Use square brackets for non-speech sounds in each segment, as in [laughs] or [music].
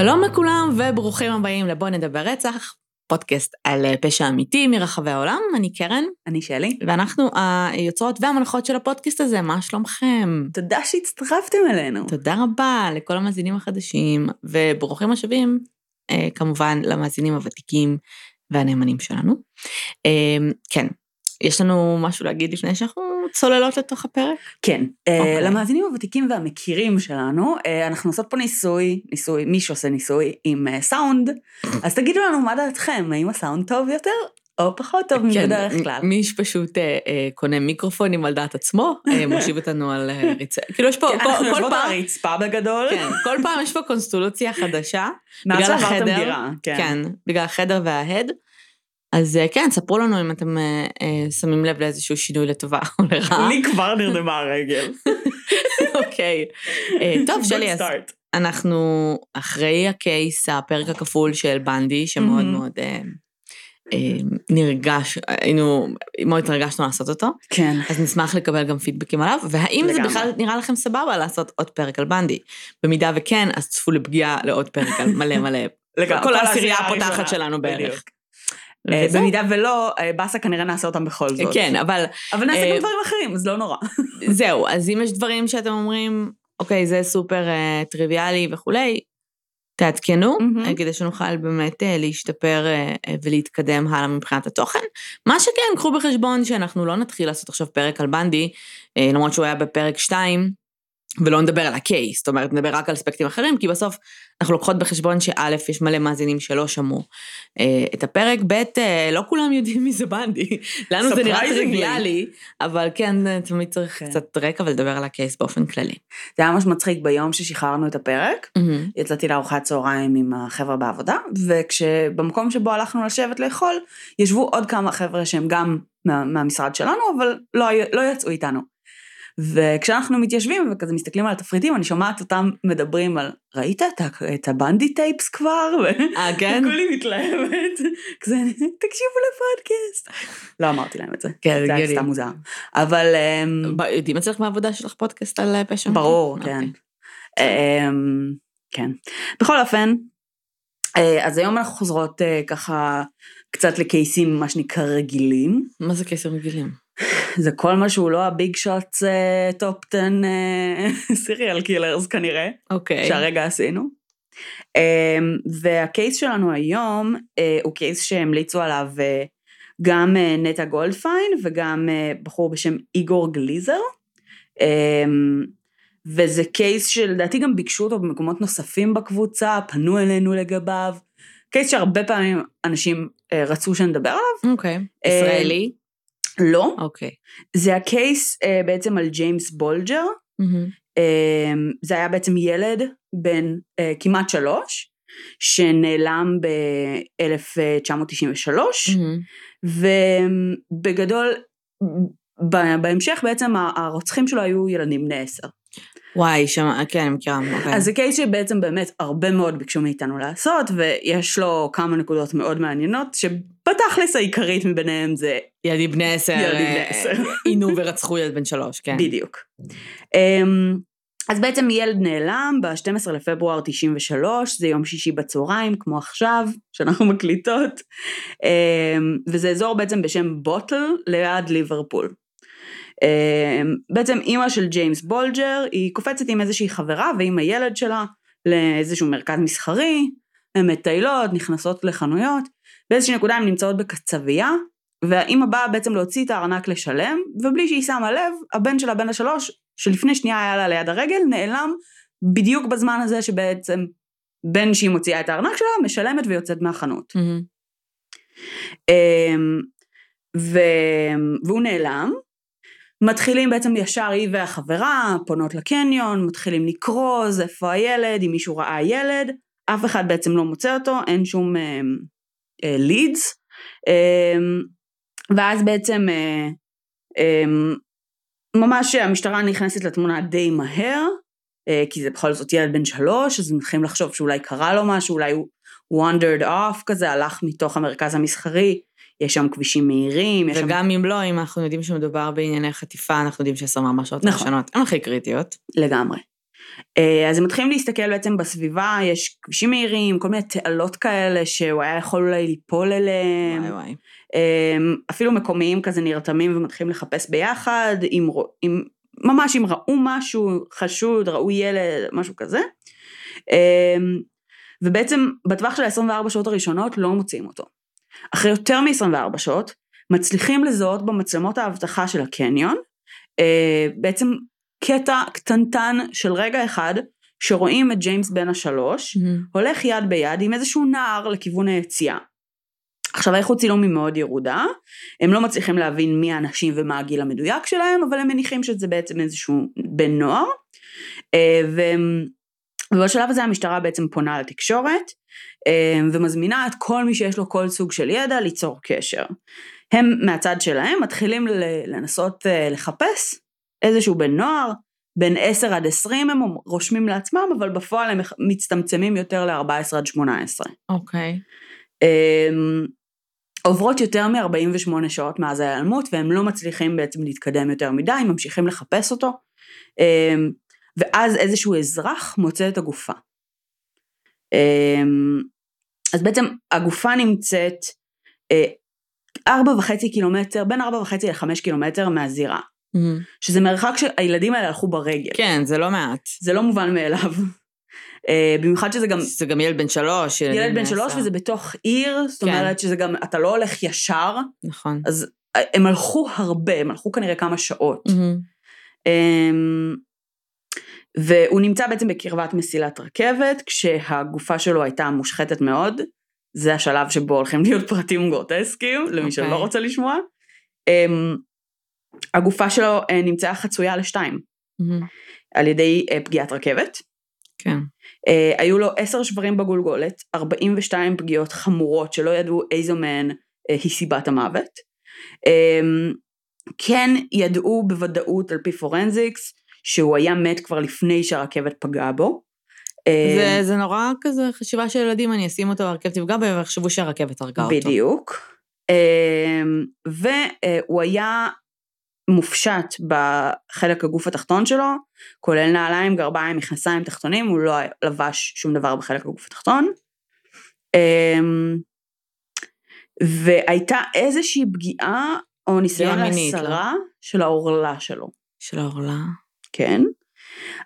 שלום לכולם וברוכים הבאים לבוא נדבר רצח, פודקאסט על אה, פשע אמיתי מרחבי העולם, אני קרן. אני שלי. ואנחנו היוצרות והמנחות של הפודקאסט הזה, מה שלומכם? תודה שהצטרפתם אלינו. תודה רבה לכל המאזינים החדשים, וברוכים השבים, אה, כמובן, למאזינים הוותיקים והנאמנים שלנו. אה, כן, יש לנו משהו להגיד לפני שאנחנו צוללות לתוך הפרק? כן, okay. אוקיי. למאזינים הוותיקים והמכירים שלנו, אנחנו עושות פה ניסוי, ניסוי, מי שעושה ניסוי עם סאונד, אז תגידו לנו מה דעתכם, האם הסאונד טוב יותר או פחות טוב כן, מבדרך כלל. מי שפשוט אה, אה, קונה מיקרופונים על דעת עצמו, אה, [laughs] מושיב אותנו על אה, ריצה. כאילו יש פה, כן, כל, אנחנו כל פעם... הרצפה בגדול. כן, כל פעם יש פה קונסטולוציה חדשה. מאז שעברתם דירה. כן. כן, בגלל החדר וההד. אז אה, כן, ספרו לנו אם אתם אה, אה, שמים לב לאיזשהו שינוי לטובה או לרעה. לי כבר נרדמה הרגל. [laughs] אוקיי. טוב, שלי, אז אנחנו אחרי הקייס, הפרק הכפול של בנדי, שמאוד מאוד נרגש, היינו, מאוד התרגשנו לעשות אותו. כן. אז נשמח לקבל גם פידבקים עליו, והאם זה בכלל נראה לכם סבבה לעשות עוד פרק על בנדי? במידה וכן, אז צפו לפגיעה לעוד פרק על מלא מלא. [laughs] כל העשירייה הפותחת שלנו בערך. אה, במידה ולא, אה, באסה כנראה נעשה אותם בכל זאת. כן, אבל... אבל נעשה גם אה, דברים אחרים, אז לא נורא. [laughs] זהו, אז אם יש דברים שאתם אומרים, אוקיי, זה סופר טריוויאלי וכולי, תעדכנו, כדי שנוכל באמת להשתפר ולהתקדם הלאה מבחינת התוכן. מה שכן, קחו בחשבון שאנחנו לא נתחיל לעשות עכשיו פרק על בנדי, למרות שהוא היה בפרק 2, ולא נדבר על הקייס, זאת אומרת, נדבר רק על אספקטים אחרים, כי בסוף אנחנו לוקחות בחשבון שא', יש מלא מאזינים שלא שמעו אה, את הפרק, ב', אה, לא כולם יודעים מי זה בנדי, [laughs] לנו זה נראה טריוויאלי, אבל כן, אה, תמיד צריך כן. קצת רקע ולדבר על הקייס באופן כללי. זה היה ממש מצחיק ביום ששחררנו את הפרק, mm-hmm. יצאתי לארוחת צהריים עם החבר'ה בעבודה, וכשבמקום שבו הלכנו לשבת לאכול, ישבו עוד כמה חבר'ה שהם גם מה, מהמשרד שלנו, אבל לא, לא יצאו איתנו. וכשאנחנו מתיישבים וכזה מסתכלים על התפריטים, אני שומעת אותם מדברים על, ראית את, את הבנדי טייפס כבר? אה, [laughs] כן? וכולי מתלהבת. [laughs] כזה, תקשיבו לפודקאסט. לא אמרתי להם את זה. כן, זה היה סתם מוזר. אבל... אמ, יודעים אצלך מהעבודה שלך פודקאסט על אה, פשע? ברור, אוקיי. כן. אמ, כן. בכל אופן, אה, אז היום אנחנו חוזרות אה, ככה קצת לקייסים, מה שנקרא רגילים. מה זה קייסים רגילים? זה כל מה שהוא לא הביג שוט top 10 serial killers כנראה, אוקיי. אוקיי. שהרגע עשינו. אמ, וה case שלנו היום אה, הוא case שהמליצו עליו אה, גם אה, נטע גולדפיין וגם אה, בחור בשם איגור גליזר. אמ, וזה case שלדעתי גם ביקשו אותו במקומות נוספים בקבוצה, פנו אלינו לגביו. case שהרבה פעמים אנשים אה, רצו שנדבר עליו. אוקיי, אוקיי. ישראלי. לא. אוקיי. אוקיי. זה ה case אה, בעצם על ג'יימס בולג'ר. Mm-hmm. אה, זה היה בעצם ילד בן אה, כמעט שלוש, שנעלם ב-1993, mm-hmm. ובגדול, בהמשך בעצם הרוצחים שלו היו ילדים בני עשר. וואי, שם, כן, אני מכירה. אוקיי. אז זה case שבעצם באמת הרבה מאוד ביקשו מאיתנו לעשות, ויש לו כמה נקודות מאוד מעניינות, שבתכלס העיקרית מביניהם זה... ילדים בני עשר. ילדים בני עשר. עינו ורצחו ילד בן שלוש, כן. בדיוק. אמ, אז בעצם ילד נעלם ב-12 לפברואר 93, זה יום שישי בצהריים, כמו עכשיו, שאנחנו מקליטות, אמ, וזה אזור בעצם בשם בוטל ליד ליברפול. אמ, בעצם אימא של ג'יימס בולג'ר היא קופצת עם איזושהי חברה ועם הילד שלה לאיזשהו מרכז מסחרי, הן מטיילות, נכנסות לחנויות, באיזושהי נקודה הן נמצאות בקצבייה, והאימא באה בעצם להוציא את הארנק לשלם, ובלי שהיא שמה לב, הבן שלה, בן השלוש, שלפני שנייה היה לה ליד הרגל, נעלם בדיוק בזמן הזה שבעצם בין שהיא מוציאה את הארנק שלה, משלמת ויוצאת מהחנות. Mm-hmm. ו... והוא נעלם, מתחילים בעצם ישר היא והחברה, פונות לקניון, מתחילים לקרוז, איפה הילד, אם מישהו ראה ילד, אף אחד בעצם לא מוצא אותו, אין שום לידס, uh, uh, ואז בעצם uh, uh, ממש המשטרה נכנסת לתמונה די מהר, uh, כי זה בכל זאת ילד בן שלוש, אז מתחילים לחשוב שאולי קרה לו משהו, אולי הוא wandered off כזה, הלך מתוך המרכז המסחרי, יש שם כבישים מהירים. וגם שם... אם לא, אם אנחנו יודעים שמדובר בענייני חטיפה, אנחנו יודעים ממש עוד נכון. ראשונות, הן הכי קריטיות. לגמרי. אה, אז הם מתחילים להסתכל בעצם בסביבה, יש כבישים מהירים, כל מיני תעלות כאלה שהוא היה יכול אולי ליפול אליהם. וואי וואי. אמ, אפילו מקומיים כזה נרתמים ומתחילים לחפש ביחד, אם, אם, ממש אם ראו משהו חשוד, ראו ילד, משהו כזה. אמ, ובעצם בטווח של ה-24 שעות הראשונות לא מוצאים אותו. אחרי יותר מ-24 שעות, מצליחים לזהות במצלמות האבטחה של הקניון, אה, בעצם קטע קטנטן של רגע אחד, שרואים את ג'יימס בן השלוש, Mm-hmm. הולך יד ביד עם איזשהו נער לכיוון היציאה. עכשיו האיכות צילום היא מאוד ירודה, הם לא מצליחים להבין מי האנשים ומה הגיל המדויק שלהם, אבל הם מניחים שזה בעצם איזשהו בן נוער. אה, והם- ובשלב הזה המשטרה בעצם פונה לתקשורת, אה, ומזמינה את כל מי שיש לו כל סוג של ידע ליצור קשר. הם מהצד שלהם מתחילים לנסות אה, לחפש איזשהו בן נוער, בין 10 עד 20 הם רושמים לעצמם, אבל בפועל הם מצטמצמים יותר ל-14 עד 18. אוקיי. אמ, עוברות יותר מ-48 שעות מאז ההיעלמות והם לא מצליחים בעצם להתקדם יותר מדי, ממשיכים לחפש אותו, אמ, ואז איזשהו אזרח מוצא את הגופה. אמ, אז בעצם הגופה נמצאת אה, ארבע וחצי קילומטר, בין ארבע וחצי לחמש קילומטר מהזירה, Mm-hmm. שזה מרחק שהילדים האלה הלכו ברגל, כן, זה לא מעט. זה לא מובן מאליו. אה, במיוחד שזה גם זה גם ילד בן שלוש. ילד בן שלוש. וזה בתוך עיר, זאת כן. אומרת שזה גם, אתה לא הולך ישר, נכון. אז אה, הם הלכו הרבה, הם הלכו כנראה כמה שעות. Mm-hmm. אמ, והוא נמצא בעצם בקרבת מסילת רכבת, כשהגופה שלו הייתה מושחתת מאוד. זה השלב שבו הולכים להיות פרטים גרוטסקיים, למי שלא אוקיי. רוצה לשמוע. אמ, הגופה שלו אה, נמצאה חצויה לשתיים, Mm-hmm. על ידי אה, פגיעת רכבת. כן. אה, היו לו עשר שברים בגולגולת, 42 פגיעות חמורות שלא ידעו איזו מהן היא סיבת המוות. אה, כן ידעו בוודאות על פי פורנזיקס שהוא היה מת כבר לפני שהרכבת פגעה בו. אה, זה, זה נורא כזה חשיבה של ילדים, אני אשים אותו הרכבת תפגע בהם ויחשבו שהרכבת הרגה אותו. בדיוק. אה, והוא היה מופשט בחלק הגוף התחתון שלו, כולל נעליים, גרביים, מכנסיים, תחתונים, הוא לא לבש שום דבר בחלק הגוף התחתון. אמ, והייתה איזושהי פגיעה או ניסיון מינית, לא? להסרה של העורלה שלו, של העורלה. כן?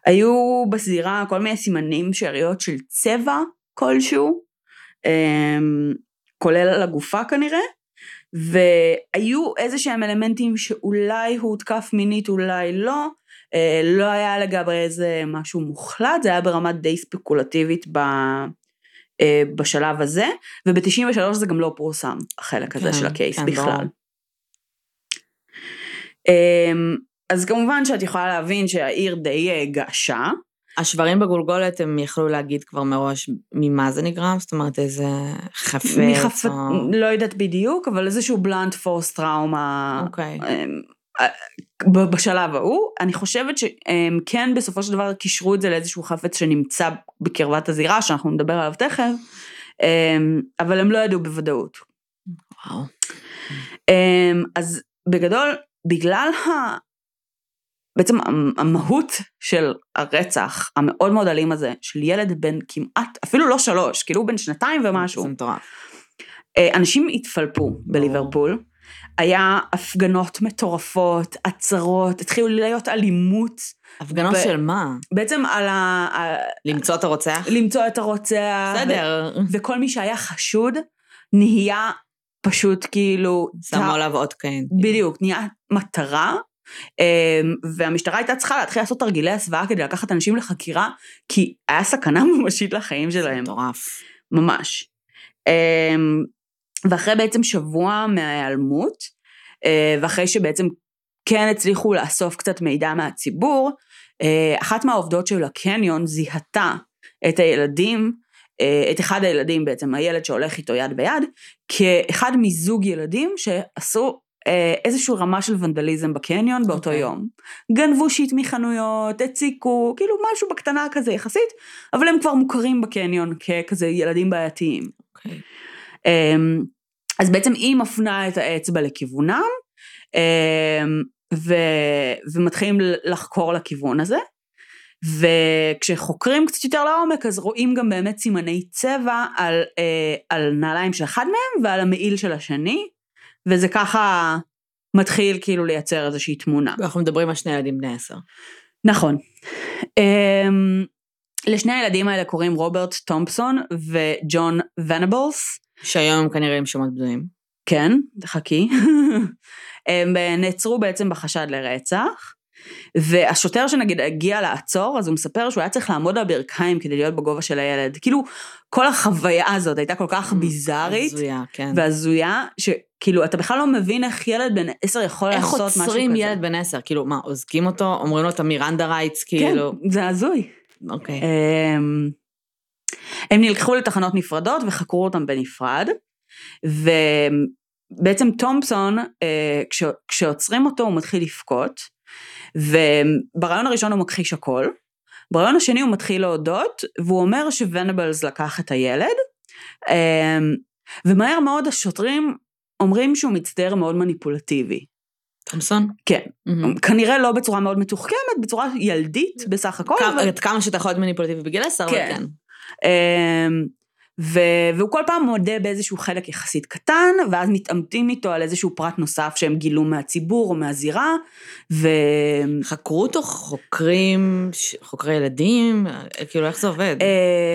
היו בזירה כל מיני סימנים, שאריות של צבע כלשהו, אמ, כולל על הגופה כנראה, והיו איזה שהם אלמנטים שאולי הוא הותקף מינית, אולי לא, אה, לא היה לגבי איזה משהו מוחלט, זה היה ברמה די ספקולטיבית ב, אה, בשלב הזה, וב-93 זה גם לא פורסם, החלק הזה כן, של הקייס כן, בכלל. ברור. אמ, אז כמובן שאת יכולה להבין שהעיר די אה, געשה, השברים בגולגולת הם יכלו להגיד כבר מראש ממה זה נגרם? זאת אומרת איזה חפץ מחפ... או... לא יודעת בדיוק, אבל איזשהו בלנט פורס טראומה אוקיי. אמ, אה, בשלב ההוא. אני חושבת שהם כן בסופו של דבר קישרו את זה לאיזשהו חפץ שנמצא בקרבת הזירה, שאנחנו נדבר עליו תכף, אמ, אבל הם לא ידעו בוודאות. וואו. אמ, אז בגדול, בגלל ה... בעצם המ- המהות של הרצח המאוד מאוד אלים הזה, של ילד בן כמעט, אפילו לא שלוש, כאילו בן שנתיים ומשהו, זה מטורף. אה, אנשים התפלפו בליברפול, היה הפגנות מטורפות, עצרות, התחילו להיות אלימות, הפגנות ב- של מה? בעצם על ה... למצוא את הרוצח? למצוא את הרוצח. בסדר. ו- וכל מי שהיה חשוד נהיה פשוט כאילו... שמו עליו אות קין. בדיוק, נהיה מטרה, והמשטרה הייתה צריכה להתחיל לעשות תרגילי הסוואה כדי לקחת אנשים לחקירה, כי היה סכנה [laughs] ממשית לחיים שלהם, מטורף. ממש. אמ, ואחרי בעצם שבוע מההיעלמות, אה, ואחרי שבעצם כן הצליחו לאסוף קצת מידע מהציבור, אה, אחת מהעובדות של הקניון זיהתה את הילדים, אה, את אחד הילדים בעצם, הילד שהולך איתו יד ביד, כאחד מזוג ילדים שעשו איזושהי רמה של ונדליזם בקניון באותו אוקיי. יום. גנבו שיט מחנויות, הציקו, כאילו משהו בקטנה כזה יחסית, אבל הם כבר מוכרים בקניון ככזה ילדים בעייתיים. אוקיי. אמ, אז בעצם היא מפנה את האצבע לכיוונם, אמ, ו, ומתחילים לחקור לכיוון הזה, וכשחוקרים קצת יותר לעומק, אז רואים גם באמת סימני צבע על, אה, על נעליים של אחד מהם ועל המעיל של השני, וזה ככה מתחיל כאילו לייצר איזושהי תמונה. אנחנו מדברים על שני ילדים בני עשר. נכון. אה, לשני הילדים האלה קוראים רוברט תומפסון וג'ון ונבלס. שהיום הם כנראה עם שמות בדויים. כן, חכי. [laughs] הם נעצרו בעצם בחשד לרצח. והשוטר שנגיד הגיע לעצור, אז הוא מספר שהוא היה צריך לעמוד על ברכיים כדי להיות בגובה של הילד. כאילו, כל החוויה הזאת הייתה כל כך ביזארית. הזויה, כן. והזויה, שכאילו, אתה בכלל לא מבין איך ילד בן עשר יכול לעשות משהו כזה. איך עוצרים ילד בן עשר? כאילו, מה, אוזקים אותו? אומרים לו את המירנדה רייטס, כאילו... כן, זה הזוי. אוקיי. אמ, הם נלקחו לתחנות נפרדות וחקרו אותם בנפרד, ובעצם תומפסון, אה, כשעוצרים אותו הוא מתחיל לבכות, וברעיון הראשון הוא מכחיש הכל, ברעיון השני הוא מתחיל להודות, והוא אומר שוונבלס לקח את הילד, אמ, ומהר מאוד השוטרים אומרים שהוא מצטער מאוד מניפולטיבי. תומסון? כן. Mm-hmm. כנראה לא בצורה מאוד מתוחכמת, בצורה ילדית בסך הכל. כמה, אבל... כמה שאתה יכול להיות מניפולטיבי בגיל עשר, כן. אבל כן. אמ, ו... והוא כל פעם מודה באיזשהו חלק יחסית קטן, ואז מתעמתים איתו על איזשהו פרט נוסף שהם גילו מהציבור או מהזירה, ו... חקרו אותו חוקרים, חוקרי ילדים? כאילו, איך זה עובד?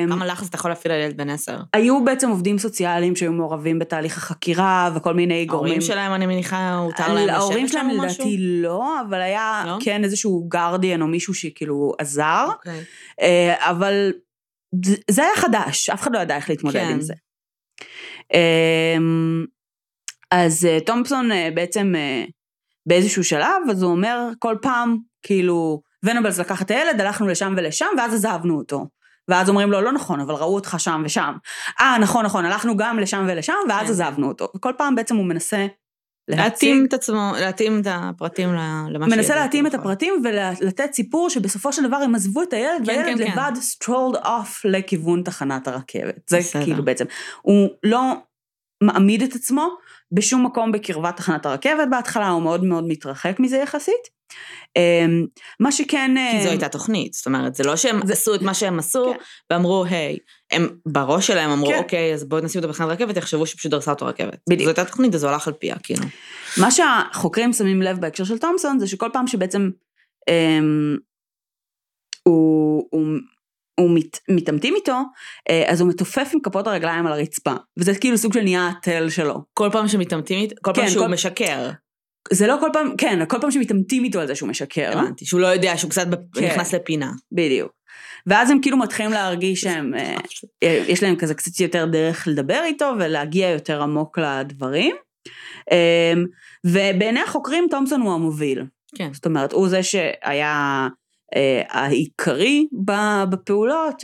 אמ, כמה לחץ אתה יכול להפעיל על ילד בן עשר? היו בעצם עובדים סוציאליים שהיו מעורבים בתהליך החקירה, וכל מיני גורמים. ההורים שלהם, אני מניחה, הותר להם לשבת שם או משהו? ההורים שלהם לדעתי לא, אבל היה לא? כן איזשהו גרדיאן או מישהו שכאילו עזר. אוקיי. אה, אבל... זה היה חדש, אף אחד לא ידע איך להתמודד כן. עם זה. אמ, אז אה, תומפסון אה, בעצם אה, באיזשהו שלב, אז הוא אומר כל פעם, כאילו, ונבלס לקח את הילד, הלכנו לשם ולשם, ואז עזבנו אותו. ואז אומרים לו, לא נכון, אבל ראו אותך שם ושם. אה, נכון, נכון, הלכנו גם לשם ולשם, ואז כן. עזבנו אותו. וכל פעם בעצם הוא מנסה להתאים את עצמו, להתאים את הפרטים למה ש... מנסה להתאים את הפרטים ולתת סיפור שבסופו של דבר הם עזבו את הילד, כן, והילד כן, כן. לבד כן. strolled off לכיוון תחנת הרכבת. זה בסדר. כאילו בעצם. הוא לא מעמיד את עצמו בשום מקום בקרבת תחנת הרכבת בהתחלה, הוא מאוד מאוד מתרחק מזה יחסית. אמ, מה שכן... כי זו אה, הייתה תוכנית, זאת אומרת, זה לא שהם זה... עשו את מה שהם עשו, כן. ואמרו, היי, הם בראש שלהם אמרו, כן. אוקיי, אז בואו נשים אותו בתחנת רכבת, יחשבו שפשוט דרסה אותו רכבת. בדיוק. זו הייתה תוכנית, אז הוא הלך על פיה, כאילו. מה שהחוקרים שמים לב בהקשר של תומסון, זה שכל פעם שבעצם אמ, הוא, הוא מת, מתעמתים איתו, אה, אז הוא מתופף עם כפות הרגליים על הרצפה. וזה כאילו סוג של נהיה התל שלו. כל פעם שמתעמתים איתו? כל כן, פעם שהוא כל... משקר. זה לא כל פעם, כן, כל פעם שמתעמתים איתו על זה שהוא משקר. הבנתי, שהוא לא יודע, שהוא קצת כן. נכנס לפינה. בדיוק. ואז הם כאילו מתחילים להרגיש שהם, אה, אה, יש להם כזה קצת יותר דרך לדבר איתו ולהגיע יותר עמוק לדברים. אמ, ובעיני החוקרים תומסון הוא המוביל. כן. זאת אומרת, הוא זה שהיה העיקרי בפעולות,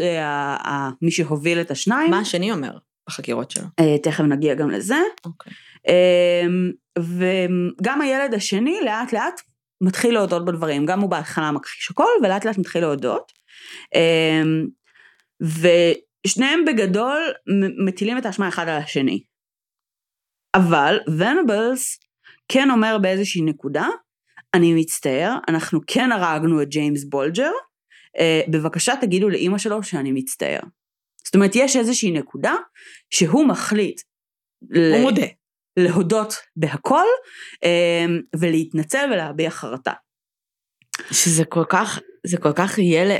מי שהוביל את השניים. מה השני אומר בחקירות שלו? תכף נגיע גם לזה. אוקיי. אמ, וגם הילד השני לאט לאט מתחיל להודות בדברים, גם הוא בהתחלה מכחיש הכל ולאט לאט מתחיל להודות. אמ, ושניהם בגדול מטילים את האשמה אחד על השני. אבל ונבלס כן אומר באיזושהי נקודה, אני מצטער, אנחנו כן הרגנו את ג'יימס בולג'ר, אה, בבקשה תגידו לאימא שלו שאני מצטער. זאת אומרת, יש איזושהי נקודה שהוא מחליט. הוא ל... מודה. להודות בהכל אמ, ולהתנצל ולהביע חרטה. שזה כל כך, זה כל כך ילד,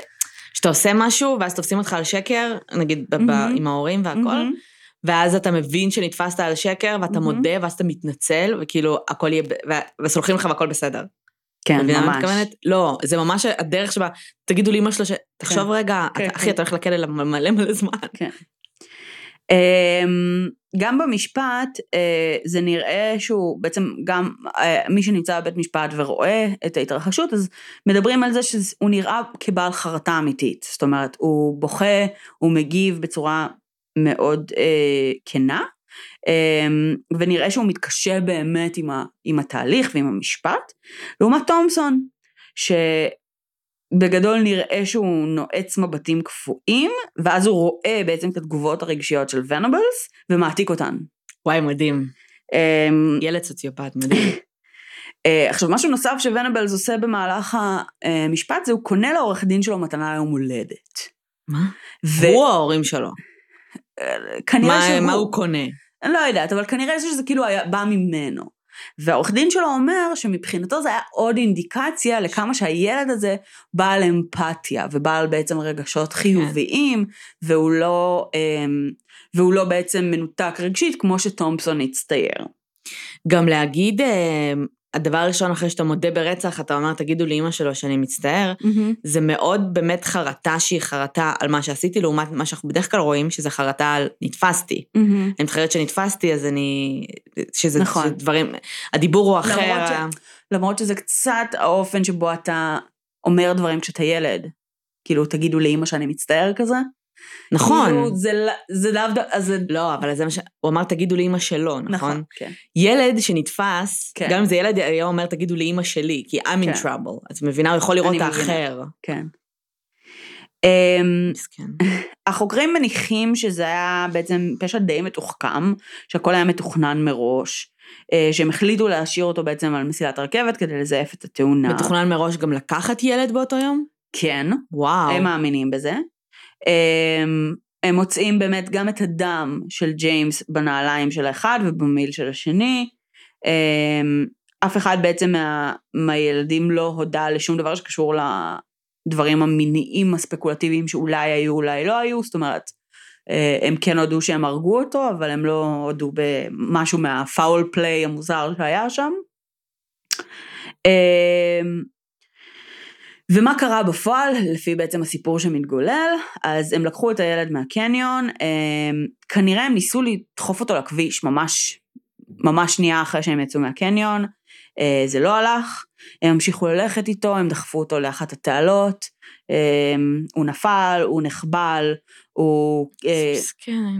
שאתה עושה משהו ואז תופסים אותך על שקר, נגיד mm-hmm. עם ההורים והכל, mm-hmm. ואז אתה מבין שנתפסת על שקר ואתה mm-hmm. מודה ואז אתה מתנצל וכאילו הכל יהיה, וסולחים לך והכל בסדר. כן, ממש. מתכוונת? לא, זה ממש הדרך שבה, תגידו לאמא שלו, תחשוב כן. רגע, כן, אחי, כן. אתה הולך לכלא מלא מלא זמן. כן. אמ, גם במשפט אה, זה נראה שהוא בעצם גם אה, מי שנמצא בבית משפט ורואה את ההתרחשות אז מדברים על זה שהוא נראה כבעל חרטה אמיתית זאת אומרת הוא בוכה הוא מגיב בצורה מאוד אה, כנה ונראה שהוא מתקשה באמת עם, ה, עם התהליך ועם המשפט לעומת תומסון ש... בגדול נראה שהוא נועץ מבטים קפואים, ואז הוא רואה בעצם את התגובות הרגשיות של ונבלס, ומעתיק אותן. וואי, מדהים. Um, ילד סוציופט, מדהים. Uh, עכשיו, משהו נוסף שוונבלס עושה במהלך המשפט זה הוא קונה לעורך דין שלו מתנה ליום הולדת. מה? ו... הוא ההורים שלו. כנראה מה, שהוא... מה הוא קונה? אני לא יודעת, אבל כנראה שזה כאילו היה, בא ממנו. והעורך דין שלו אומר שמבחינתו זה היה עוד אינדיקציה לכמה שהילד הזה בעל אמפתיה ובעל בעצם רגשות חיוביים, כן. והוא לא, אמ, והוא לא בעצם מנותק רגשית כמו שתומפסון הצטייר. גם להגיד אמ, הדבר הראשון אחרי שאתה מודה ברצח, אתה אומר, תגידו לאימא שלו שאני מצטער, mm-hmm. זה מאוד באמת חרטה שהיא חרטה על מה שעשיתי, לעומת מה שאנחנו בדרך כלל רואים, שזה חרטה על נתפסתי. Mm-hmm. אני מתחרט שנתפסתי, אז אני... שזה, נכון. שזה דברים... הדיבור הוא אחר. למרות, ש... למרות שזה קצת האופן שבו אתה אומר דברים כשאתה ילד. כאילו, תגידו לאימא שאני מצטער כזה. נכון. כאילו, זה, זה לאו דווקא, זה... לא, אבל זה מה ש... הוא אמר, תגידו לאימא שלו, נכון? נכון, כן. ילד שנתפס, כן. גם אם זה ילד היה אומר, תגידו לאימא שלי, כי I'm כן. in trouble. את מבינה, הוא יכול לראות את האחר. כן. Um, החוקרים מניחים שזה היה בעצם פשע די מתוחכם, שהכל היה מתוכנן מראש, uh, שהם החליטו להשאיר אותו בעצם על מסילת הרכבת כדי לזייף את התאונה. מתוכנן מראש גם לקחת ילד באותו יום? כן. וואו. הם מאמינים בזה. הם, הם מוצאים באמת גם את הדם של ג'יימס בנעליים של האחד ובמיל של השני. הם, אף אחד בעצם מה, מהילדים לא הודה לשום דבר שקשור לדברים המיניים הספקולטיביים שאולי היו, אולי לא היו, זאת אומרת, הם כן הודו שהם הרגו אותו, אבל הם לא הודו במשהו מהפאול פליי המוזר שהיה שם. ומה קרה בפועל, לפי בעצם הסיפור שמתגולל, אז הם לקחו את הילד מהקניון, הם, כנראה הם ניסו לדחוף אותו לכביש ממש, ממש שנייה אחרי שהם יצאו מהקניון, אה, זה לא הלך, הם המשיכו ללכת איתו, הם דחפו אותו לאחת התעלות, הוא נפל, הוא נחבל, הוא אה,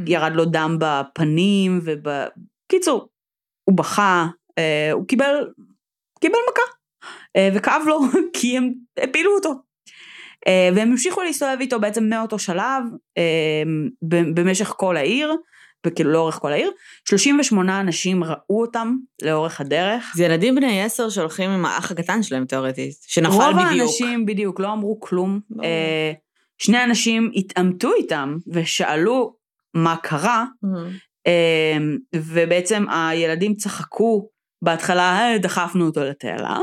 ירד לו דם בפנים, ובקיצור, הוא בכה, אה, הוא קיבל, קיבל מכה. אה, וכאב לו [laughs] כי הם הפילו אותו. אה, והם המשיכו להסתובב איתו בעצם מאותו שלב אה, במשך כל העיר, וכאילו לאורך כל העיר, 38 אנשים ראו אותם לאורך הדרך. זה ילדים בני עשר שהולכים עם האח הקטן שלהם תאורטית, שנפל רוב בדיוק. רוב האנשים בדיוק לא אמרו כלום. לא. שני אנשים התעמתו איתם ושאלו מה קרה, mm-hmm. ובעצם הילדים צחקו בהתחלה, דחפנו אותו לתעלה.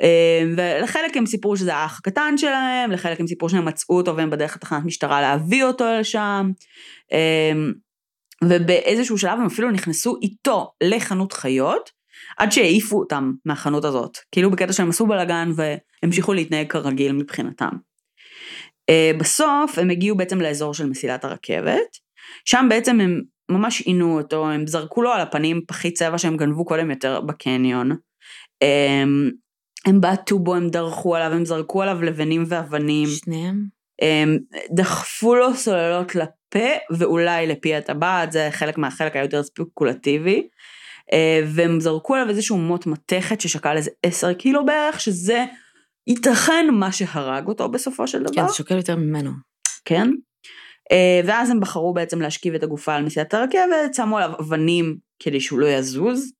אמ, ולחלק הם סיפרו שזה האח הקטן שלהם, לחלק הם סיפרו שהם מצאו אותו והם בדרך לתחנת משטרה להביא אותו לשם. אמ, ובאיזשהו שלב הם אפילו נכנסו איתו לחנות חיות, עד שהעיפו אותם מהחנות הזאת. כאילו בקטע שהם עשו בלאגן והמשיכו להתנהג כרגיל מבחינתם. אה, בסוף הם הגיעו בעצם לאזור של מסילת הרכבת, שם בעצם הם ממש עינו אותו, הם זרקו לו על הפנים פחית צבע שהם גנבו קודם יותר בקניון. הם בעטו בו, הם דרכו עליו, הם זרקו עליו לבנים ואבנים. שניהם? הם דחפו לו סוללות לפה ואולי לפי הטבעת, זה חלק מהחלק היותר ספקולטיבי. אה, והם זרקו עליו איזשהו מוט מתכת ששקל איזה עשר קילו בערך, שזה ייתכן מה שהרג אותו בסופו של דבר. כן, זה שוקל יותר ממנו. כן. אה, ואז הם בחרו בעצם להשכיב את הגופה על מסילת הרכבת, שמו עליו אבנים כדי שהוא לא יזוז.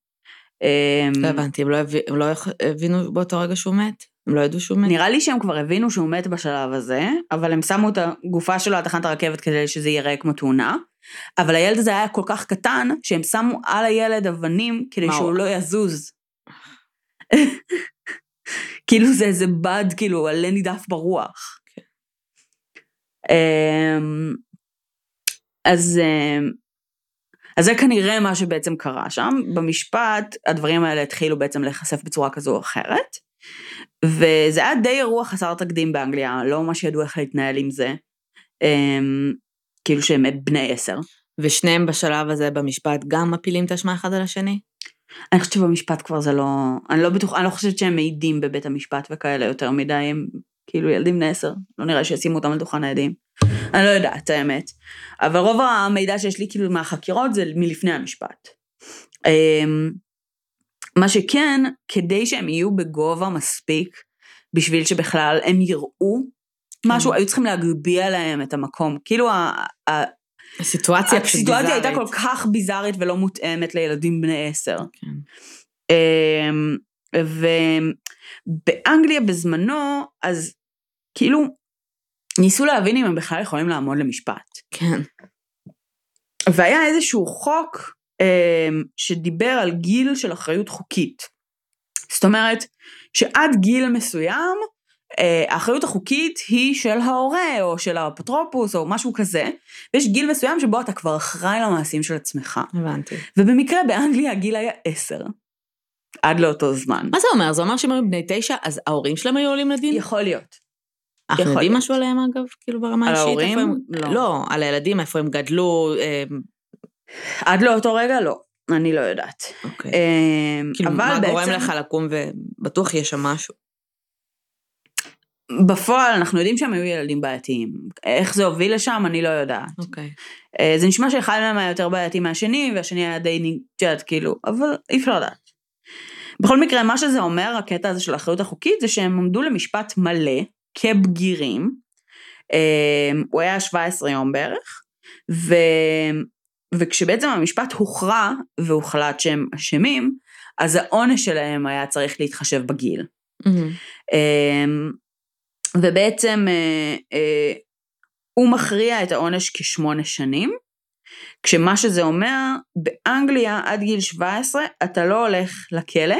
אמ, לא הבנתי, הם לא, הם לא הבינו באותו רגע שהוא מת? הם לא ידעו שהוא מת? נראה לי שהם כבר הבינו שהוא מת בשלב הזה, אבל הם שמו את הגופה שלו על תחנת הרכבת כדי שזה ייראה כמו תאונה. אבל הילד הזה היה כל כך קטן, שהם שמו על הילד אבנים כדי שהוא לא יזוז. [laughs] כאילו זה איזה בד, כאילו, עלה נידף ברוח. כן. אמ, אז אמ, אז זה כנראה מה שבעצם קרה שם. במשפט הדברים האלה התחילו בעצם להיחשף בצורה כזו או אחרת. וזה היה די אירוע חסר תקדים באנגליה, לא ממש ידעו איך להתנהל עם זה. אמ, כאילו שהם בני עשר. ושניהם בשלב הזה במשפט גם מפילים את האשמה אחד על השני? אני חושבת שבמשפט כבר זה לא, אני לא בטוח, אני לא חושבת שהם מעידים בבית המשפט וכאלה יותר מדי, הם כאילו ילדים בני עשר, לא נראה שישימו אותם על דוכן העדים. אני לא יודעת, האמת. אבל רוב המידע שיש לי כאילו מהחקירות זה מלפני המשפט. אמ, מה שכן, כדי שהם יהיו בגובה מספיק, בשביל שבכלל הם יראו משהו, כן. היו צריכים להגביה להם את המקום. כאילו הסיטואציה פשוט ביזארית. הסיטואציה הייתה כל כך ביזארית ולא מותאמת לילדים בני עשר. כן. ובאנגליה בזמנו, אז כאילו, ניסו להבין אם הם בכלל יכולים לעמוד למשפט. כן. והיה איזשהו חוק אה, שדיבר על גיל של אחריות חוקית. זאת אומרת, שעד גיל מסוים, אה, האחריות החוקית היא של ההורה, או של האפוטרופוס, או משהו כזה, ויש גיל מסוים שבו אתה כבר אחראי למעשים של עצמך. הבנתי. ובמקרה באנגליה הגיל היה עשר. עד לאותו זמן. מה זה אומר? זה אומר שהם היו בני תשע, אז ההורים שלהם היו עולים לדין? יכול להיות. אנחנו יודעים. משהו עליהם אגב? כאילו ברמה על האישית? ההורים? הם- לא. לא, על הילדים, איפה הם גדלו, אה, עד לאותו רגע לא, אני לא יודעת. אוקיי. אה, כאילו, מה גורם בעצם- לך לקום ובטוח יש שם משהו. בפועל אנחנו יודעים שהם היו ילדים בעייתיים. איך זה הוביל לשם, אני לא יודעת. אוקיי. אה, זה נשמע שאחד מהם היה יותר בעייתי מהשני, והשני היה די, נ- את יודעת, כאילו, אבל אי אפשר לדעת. בכל מקרה, מה שזה אומר, הקטע הזה של האחריות החוקית, זה שהם עמדו למשפט מלא, כבגירים. אה, הוא היה 17 יום בערך, ו... וכשבעצם המשפט הוכרע והוחלט שהם אשמים, אז העונש שלהם היה צריך להתחשב בגיל. אמ, ובעצם אה, אה, הוא מכריע את העונש כשמונה שנים, כשמה שזה אומר, באנגליה עד גיל 17 אתה לא הולך לכלא,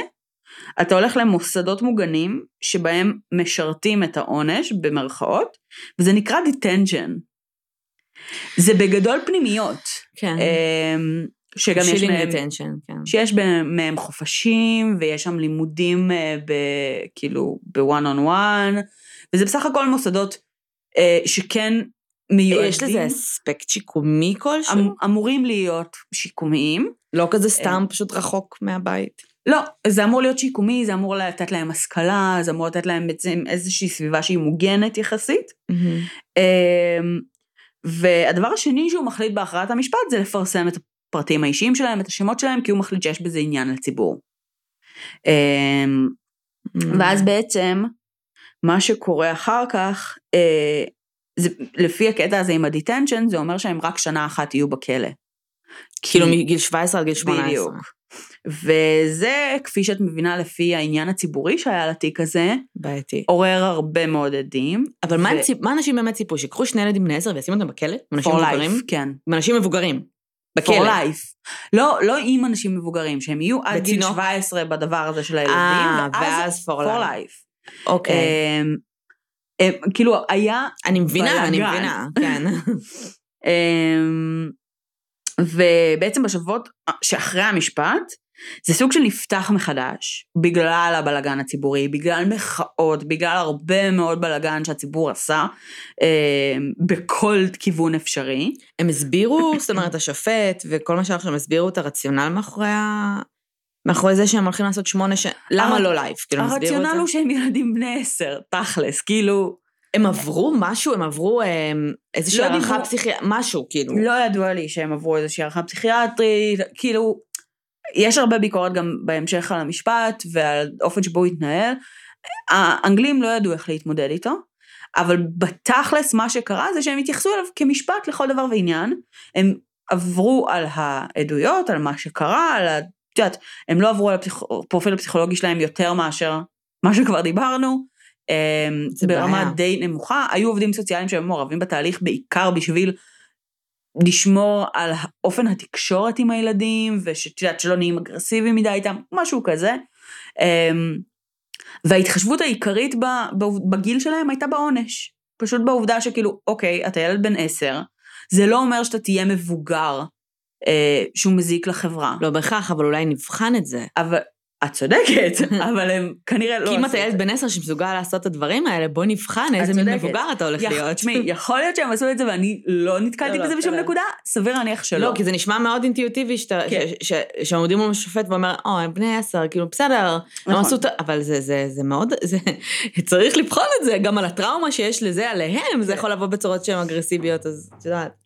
אתה הולך למוסדות מוגנים שבהם משרתים את העונש, במרכאות, וזה נקרא detention. זה בגדול פנימיות, כן. אמ, שגם יש מהם... אטנשן, כן. שיש מהם חופשים, ויש שם לימודים אה, ב, כאילו בוואן און וואן, וזה בסך הכל מוסדות אה, שכן מיועדים. יש לזה אספקט שיקומי כלשהו? אמ, אמורים להיות שיקומיים. לא כזה סתם פשוט רחוק מהבית. לא, זה אמור להיות שיקומי, זה אמור לתת להם השכלה, זה אמור לתת להם בעצם איזושהי סביבה שהיא מוגנת יחסית. אמ, והדבר השני שהוא מחליט בהכרעת המשפט זה לפרסם את הפרטים האישיים שלהם, את השמות שלהם, כי הוא מחליט שיש בזה עניין לציבור. אמ, ואז בעצם, מה שקורה אחר כך, אה, זה, לפי הקטע הזה עם ה detention, זה אומר שהם רק שנה אחת יהיו בכלא. כאילו מגיל 17 עד גיל 18. בדיוק. וזה, כפי שאת מבינה, לפי העניין הציבורי שהיה לתיק הזה, בעייתי. עורר הרבה מאוד הדים. אבל מה ו- הם ציפ- מה אנשים באמת ציפו? שיקחו שני ילדים בני 10 וישימו אותם בכלא? for מבוגרים? life, כן. עם אנשים מבוגרים. for בכלא. life. לא, לא עם אנשים מבוגרים, שהם יהיו עד גיל בצינוק? 17 בדבר הזה של הילדים, אה, ואז for for life. אוקיי. אמ, אמ, כאילו, היה אני מבינה, אני. מבינה, כן. [laughs] אמ, ובעצם בשבועות שאחרי המשפט, זה סוג של נפתח מחדש, בגלל הבלגן הציבורי, בגלל מחאות, בגלל הרבה מאוד בלגן שהציבור עשה, אמ, בכל כיוון אפשרי. הם הסבירו, זאת אומרת, השופט וכל מה שאנחנו הסבירו את הרציונל מאחורי ה... מאחורי זה שהם הולכים לעשות שמונה ש... למה לא life? כאילו, הם הסבירו את הרציונל זה? הוא שהם ילדים בני עשר, תכלס, כאילו, הם עברו משהו? הם עברו אה, איזושהי לא הערכה פסיכיאטרית? משהו, כאילו. לא ידוע לי שהם עברו איזושהי הערכה פסיכיאטרית, כאילו, יש הרבה ביקורת גם בהמשך על המשפט ועל האופן שבו הוא התנהל. האנגלים לא ידעו איך להתמודד איתו, אבל בתכלס מה שקרה זה שהם התייחסו אליו כמשפט לכל דבר ועניין. הם עברו על העדויות, על מה שקרה, על. את יודעת, הם לא עברו על. הפרופיל הפסיכולוגי שלהם יותר מאשר מה שכבר דיברנו. אמ, זה ברמה בעיה. די נמוכה, היו עובדים סוציאליים שהיו מעורבים בתהליך בעיקר בשביל לשמור על אופן התקשורת עם הילדים, ושאת יודעת שלא נהיים אגרסיביים מדי איתם, משהו כזה. אמ, וההתחשבות העיקרית בגיל שלהם הייתה בעונש. פשוט בעובדה שכאילו, אוקיי, אתה ילד בן עשר, זה לא אומר שאתה תהיה מבוגר אה, שהוא מזיק לחברה. לא בהכרח, אבל אולי נבחן את זה. אבל, את צודקת, [laughs] אבל הם כנראה לא כי אם אתה את ילד. בן עשר שמסוגל לעשות את הדברים האלה, בוא נבחן איזה מין. מבוגר אתה הולך להיות. תשמעי, [laughs] יכול להיות שהם עשו את זה ואני לא נתקלתי לא, לא, בזה בשום בסדר. נקודה, סביר להניח שלא. לא, כי זה נשמע מאוד אינטואיטיבי שאתה, כן. שעומדים מול השופט ואומר, או, הם בני עשר, כאילו, בסדר, הם נכון. עשו, ט- אבל זה, מאוד, [laughs] צריך לבחון את זה, גם על הטראומה שיש לזה עליהם, זה כן. יכול לבוא בצורות שהן אגרסיביות, אז את יודעת.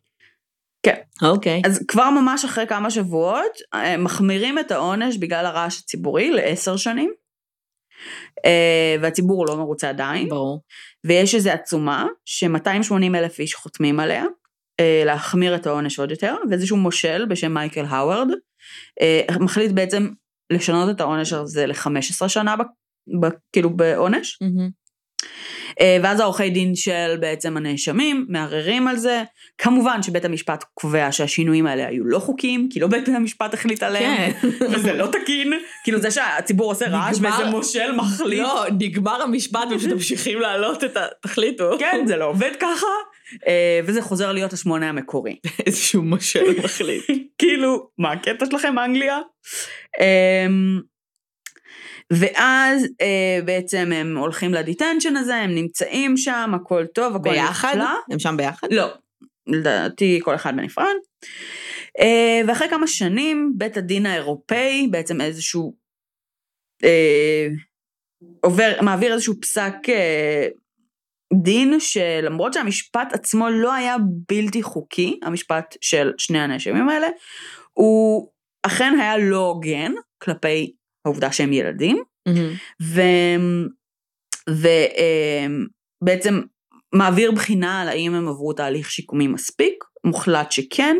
כן. אוקיי. אז כבר ממש אחרי כמה שבועות, אה, מחמירים את העונש בגלל הרעש הציבורי לעשר שנים, אה, והציבור לא מרוצה עדיין, ברור. ויש איזו עצומה ש-280 אלף איש חותמים עליה, אה, להחמיר את העונש עוד יותר, ואיזשהו מושל בשם מייקל האווארד, אה, מחליט בעצם לשנות את העונש הזה ל-15 שנה, ב, ב, כאילו בעונש. Mm-hmm. אה, ואז העורכי דין של בעצם הנאשמים מערערים על זה. כמובן שבית המשפט קובע שהשינויים האלה היו לא חוקיים, כי לא בית המשפט החליט עליהם, כן. וזה לא תקין. כאילו זה שהציבור עושה רעש נגמר- ואיזה מושל מחליט. לא, נגמר המשפט [laughs] ופשוט ממשיכים להעלות את ה... תחליטו. כן, זה לא עובד ככה, אה, וזה חוזר להיות השמונה המקורי. [laughs] איזשהו מושל מחליט. [laughs] כאילו, מה הקטע שלכם אנגליה? ואז אה, בעצם הם הולכים לדיטנשן הזה, הם נמצאים שם, הכל טוב, הכל ביחד? נפלא. הם שם ביחד? לא, לדעתי כל אחד בנפרד. אה, ואחרי כמה שנים, בית הדין האירופאי, בעצם איזשהו, אה, עובר, מעביר איזשהו פסק אה, דין שלמרות שהמשפט עצמו לא היה בלתי חוקי, המשפט של שני הנאשמים האלה, הוא אכן היה לא הוגן כלפי העובדה שהם ילדים, מהמם. ובעצם מעביר בחינה על האם הם עברו תהליך שיקומי מספיק, מוחלט שכן.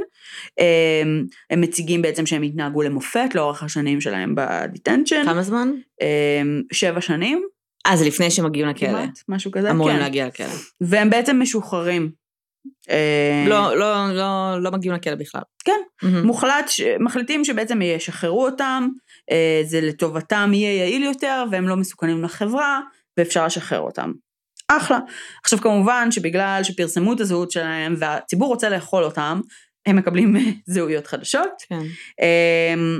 אמ, הם מציגים בעצם שהם התנהגו למופת לאורך השנים שלהם בדיטנשן, כמה זמן? שבע שנים אה, זה לפני שהם מגיעים לכלא. כמעט, משהו כזה, אמורים כן. להגיע לכלא. והם בעצם משוחררים. אה, לא, לא, לא, לא מגיעים לכלא בכלל. כן. מהמם. מוחלט, ש- מחליטים שבעצם ישחררו אותם, אה, זה לטובתם יהיה יעיל יותר, והם לא מסוכנים לחברה, ואפשר לשחרר אותם. אחלה. עכשיו כמובן שבגלל שפרסמו את הזהות שלהם והציבור רוצה לאכול אותם, הם מקבלים זהויות חדשות. כן. אמ,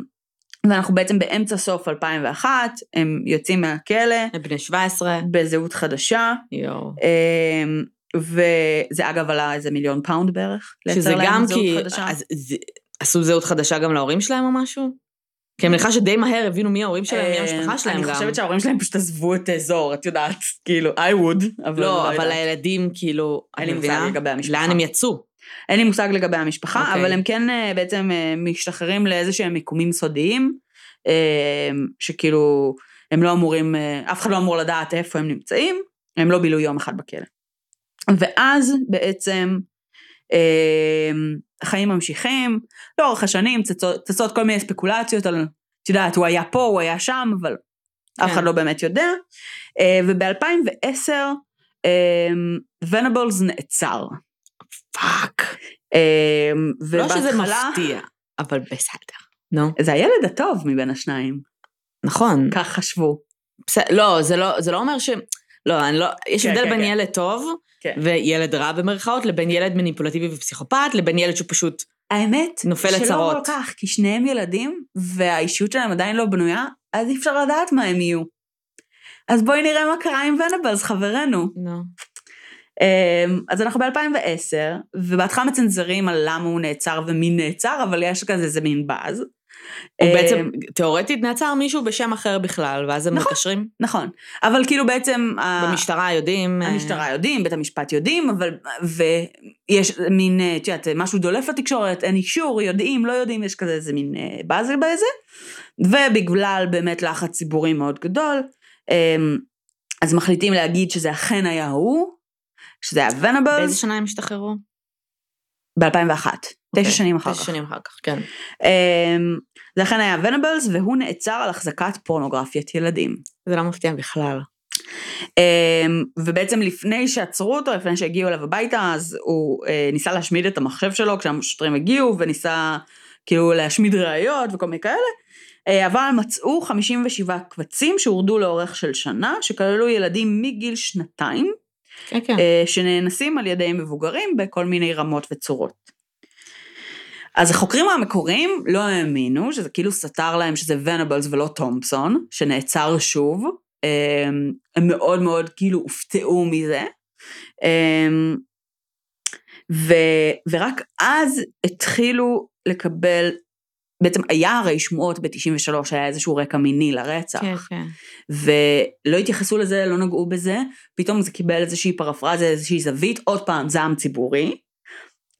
ואנחנו בעצם באמצע סוף 2001, הם יוצאים מהכלא הם בני 17. בזהות חדשה, יואו. אמ, וזה אגב עלה איזה מיליון פאונד בערך, שזה גם כי... חדשה. אז זה- עשו זהות חדשה גם להורים שלהם או משהו? כי אני מניחה שדי מהר הבינו מי ההורים שלהם, מי המשפחה שלהם גם. אה, אני חושבת שההורים שלהם פשוט עזבו את האזור, את יודעת, כאילו, I would, אבל לא, אבל יודעת. הילדים כאילו... אין לי מושג? לגבי המשפחה. לאן הם יצאו? אין לי מושג לגבי המשפחה, אוקיי. אבל הם כן אה, בעצם אה, משתחררים לאיזה שהם מיקומים סודיים, אה, שכאילו, הם לא אמורים, אה, אף אחד לא אמור לדעת איפה הם נמצאים, הם לא בילו יום אחד בכלא. ואז בעצם אה, החיים ממשיכים, לאורך השנים צצות, צצות כל מיני ספקולציות על, את יודעת, הוא היה פה, הוא היה שם, אבל אף כן. אחד לא באמת יודע. אה, וב-2010, ונבלס נעצר. fuck. אה, לא שזה מפתיע, אבל בסדר. נו. זה הילד הטוב מבין השניים, נכון. כך חשבו. בסדר, לא, זה לא, זה לא אומר ש... לא, אני לא... יש כן, הבדל כן, בין כן. ילד טוב. וילד רע במרכאות, לבין ילד מניפולטיבי ופסיכופת, לבין ילד שהוא פשוט... האמת, נופל שלא לצרות. כל כך, כי שניהם ילדים, והאישיות שלהם עדיין לא בנויה, אז אי אפשר לדעת מה הם יהיו. אז בואי נראה מה קרה עם ונבלס, חברנו. נו. אמ, אז אנחנו ב-2010, ובהתחלה מצנזרים על למה הוא נעצר ומי נעצר, אבל יש כזה איזה מין באז. הוא אמ, בעצם, תאורטית נעצר מישהו בשם אחר בכלל, ואז הם נכון. מקשרים. נכון, אבל כאילו בעצם... במשטרה יודעים... אה, המשטרה יודעים, בית המשפט יודעים, אבל... ויש מין, אה, את יודעת, משהו דולף לתקשורת, אין אישור, יודעים, לא יודעים, יש כזה איזה מין אה, באזל באיזה. ובגלל באמת לחץ ציבורי מאוד גדול, אמ, אז מחליטים להגיד שזה אכן היה הוא, שזה היה באיזה ונבלס, שנה הם השתחררו? ב-2001, תשע אוקיי, שנים אחר תשע כך. שנים אחר כך, כן. זה אכן היה ונבלס, והוא נעצר על החזקת פורנוגרפיית ילדים. זה לא מפתיע בכלל. אמ, ובעצם לפני שעצרו אותו, לפני שהגיעו אליו הביתה, אז הוא אה, ניסה להשמיד את המחשב שלו כשהשוטרים הגיעו, וניסה כאילו להשמיד ראיות וכל מיני כאלה. אה, אבל מצאו 57 קבצים שהורדו לאורך של שנה, שכללו ילדים מגיל שנתיים, כן, כן. אה, שנאנסים על ידי מבוגרים בכל מיני רמות וצורות. אז החוקרים המקוריים לא האמינו, שזה כאילו סתר להם שזה ונבלס ולא תומפסון, שנעצר שוב. אמ, הם מאוד מאוד כאילו הופתעו מזה. אמ, ו, ורק אז התחילו לקבל, בעצם היה הרי שמועות ב-93, היה איזשהו רקע מיני לרצח. כן, כן. ולא התייחסו לזה, לא נגעו בזה, פתאום זה קיבל איזושהי פרפרזה, איזושהי זווית, עוד פעם זעם ציבורי.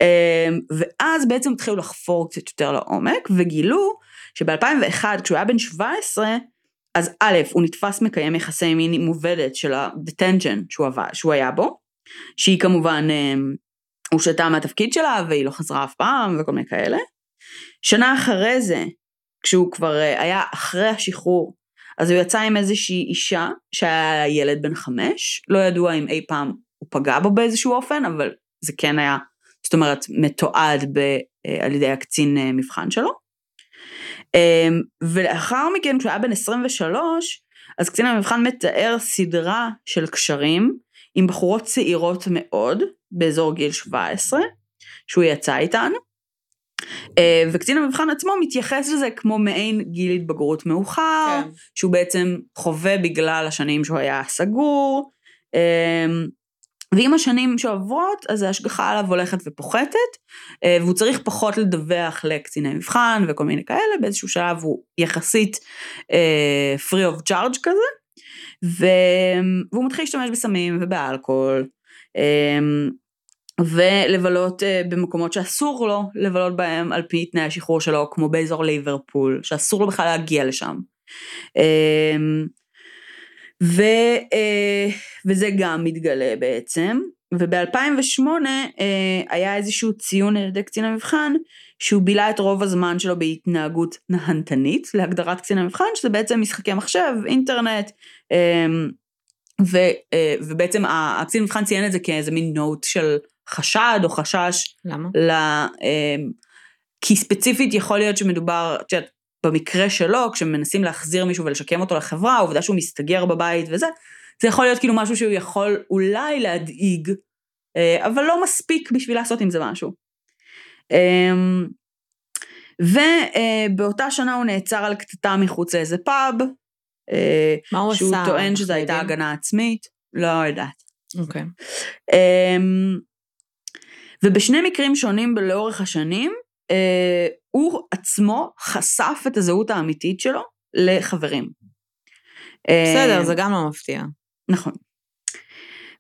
אמ, ואז בעצם התחילו לחפור קצת יותר לעומק, וגילו שב-2001, כשהוא היה בן 17, אז א', הוא נתפס מקיים יחסי מין עם עובדת של ה-detention שהוא, שהוא היה בו, שהיא כמובן אמ, הושעתה מהתפקיד שלה, והיא לא חזרה אף פעם, וכל מיני כאלה. שנה אחרי זה, כשהוא כבר אה, היה אחרי השחרור, אז הוא יצא עם איזושהי אישה שהיה ילד בן חמש, לא ידוע אם אי פעם הוא פגע בו באיזשהו אופן, אבל זה כן היה, זאת אומרת, מתועד ב, אה, על ידי הקצין אה, מבחן שלו. אמ, ולאחר מכן, כשהוא היה בן 23, אז קצין המבחן מתאר סדרה של קשרים עם בחורות צעירות מאוד, באזור גיל 17, שהוא יצא איתן. אה, וקצין המבחן עצמו מתייחס לזה כמו מעין גיל התבגרות מאוחר, כן. שהוא בעצם חווה בגלל השנים שהוא היה סגור. אמ, ועם השנים שעוברות, אז ההשגחה עליו הולכת ופוחתת, אה, והוא צריך פחות לדווח לקציני מבחן וכל מיני כאלה, באיזשהו שלב הוא יחסית uh, free of charge כזה. והוא מתחיל להשתמש בסמים ובאלכוהול, um, ולבלות uh, במקומות שאסור לו לבלות בהם על פי תנאי השחרור שלו, כמו באזור ליברפול, שאסור לו בכלל להגיע לשם. Um, ו, אה, וזה גם מתגלה בעצם, וב-2008 אה, היה איזשהו ציון על ידי קצין המבחן, שהוא בילה את רוב הזמן שלו בהתנהגות נהנתנית, להגדרת קצין המבחן, שזה בעצם משחקי מחשב, אינטרנט, אה, ו, ובעצם הקצין המבחן ציין את זה כאיזה מין נוט של חשד או חשש. למה? ל, כי ספציפית יכול להיות שמדובר, את יודעת, במקרה שלו, כשמנסים להחזיר מישהו ולשקם אותו לחברה, העובדה שהוא מסתגר בבית וזה, זה יכול להיות כאילו משהו שהוא יכול אולי להדאיג, אה, אבל לא מספיק בשביל לעשות עם זה משהו. אמ, ובאותה שנה הוא נעצר על קטטה מחוץ לאיזה פאב. אה, מה הוא שהוא עשה? שהוא טוען שזו הייתה הגנה עצמית, לא יודעת. אוקיי. אמ, ובשני מקרים שונים לאורך השנים, אה, הוא עצמו חשף את הזהות האמיתית שלו לחברים. בסדר, אה, זה גם לא מפתיע. נכון.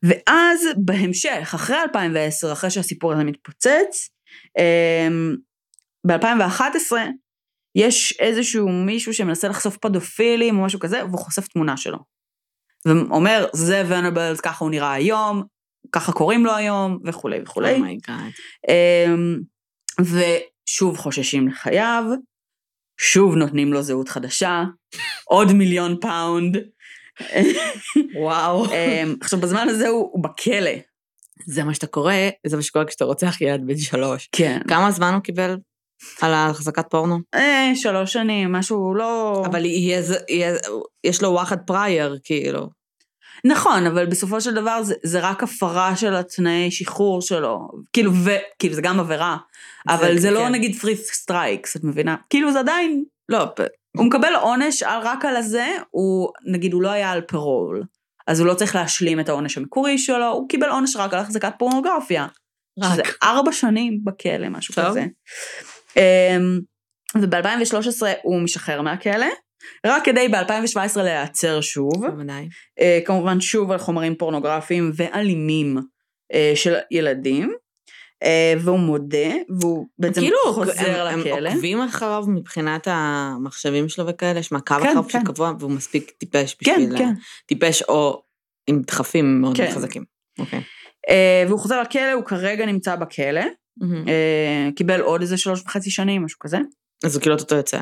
ואז בהמשך, אחרי 2010, אחרי שהסיפור הזה מתפוצץ, ב-2011 יש איזשהו מישהו שמנסה לחשוף פדופילים או משהו כזה, והוא חושף תמונה שלו. ואומר, זה ונבלס, ככה הוא נראה היום, ככה קוראים לו היום, וכולי וכולי. Oh my God. Oh ושוב חוששים לחייו, שוב נותנים לו זהות חדשה, עוד מיליון pound. וואו. אמ, עכשיו בזמן הזה הוא, הוא בכלא. זה מה שאתה קורא, זה מה שקורה כשאתה רוצח ילד בן שלוש. כן. כמה זמן הוא קיבל על החזקת פורנו? אה, שלוש שנים, משהו לא... אבל יהיה, יהיה, יש לו וואחד prior, כאילו. נכון, אבל בסופו של דבר זה, זה רק הפרה של התנאי שחרור שלו. כאילו, ו... כאילו, זה גם עבירה. אבל זה, זה לא כן. נגיד three strikes, את מבינה? כאילו, זה עדיין... לא, הוא מקבל עונש רק על הזה, הוא, נגיד, הוא לא היה על פרול. אז הוא לא צריך להשלים את העונש המקורי שלו, הוא קיבל עונש רק על החזקת פורנוגרפיה. רק. שזה ארבע שנים בכלא, משהו טוב. כזה. אמ, וב-2013 הוא משחרר מהכלא, רק כדי ב-2017 להיעצר שוב. בוודאי. אה, כמובן שוב על חומרים פורנוגרפיים ואלימים אה, של ילדים. אה, והוא מודה, והוא בעצם כאילו, חוזר הם, לכלא. הם עוקבים אחריו מבחינת המחשבים שלו וכאלה, יש מעקב כן, אחריו כן. שהוא קבוע, והוא מספיק טיפש כן, בשביל... כן. טיפש או עם דחפים מאוד כן. חזקים. אוקיי. אה, והוא חוזר לכלא, הוא כרגע נמצא בכלא. אה, קיבל עוד איזה שלוש וחצי שנים, משהו כזה. אז הוא כאילו אותו יוצא.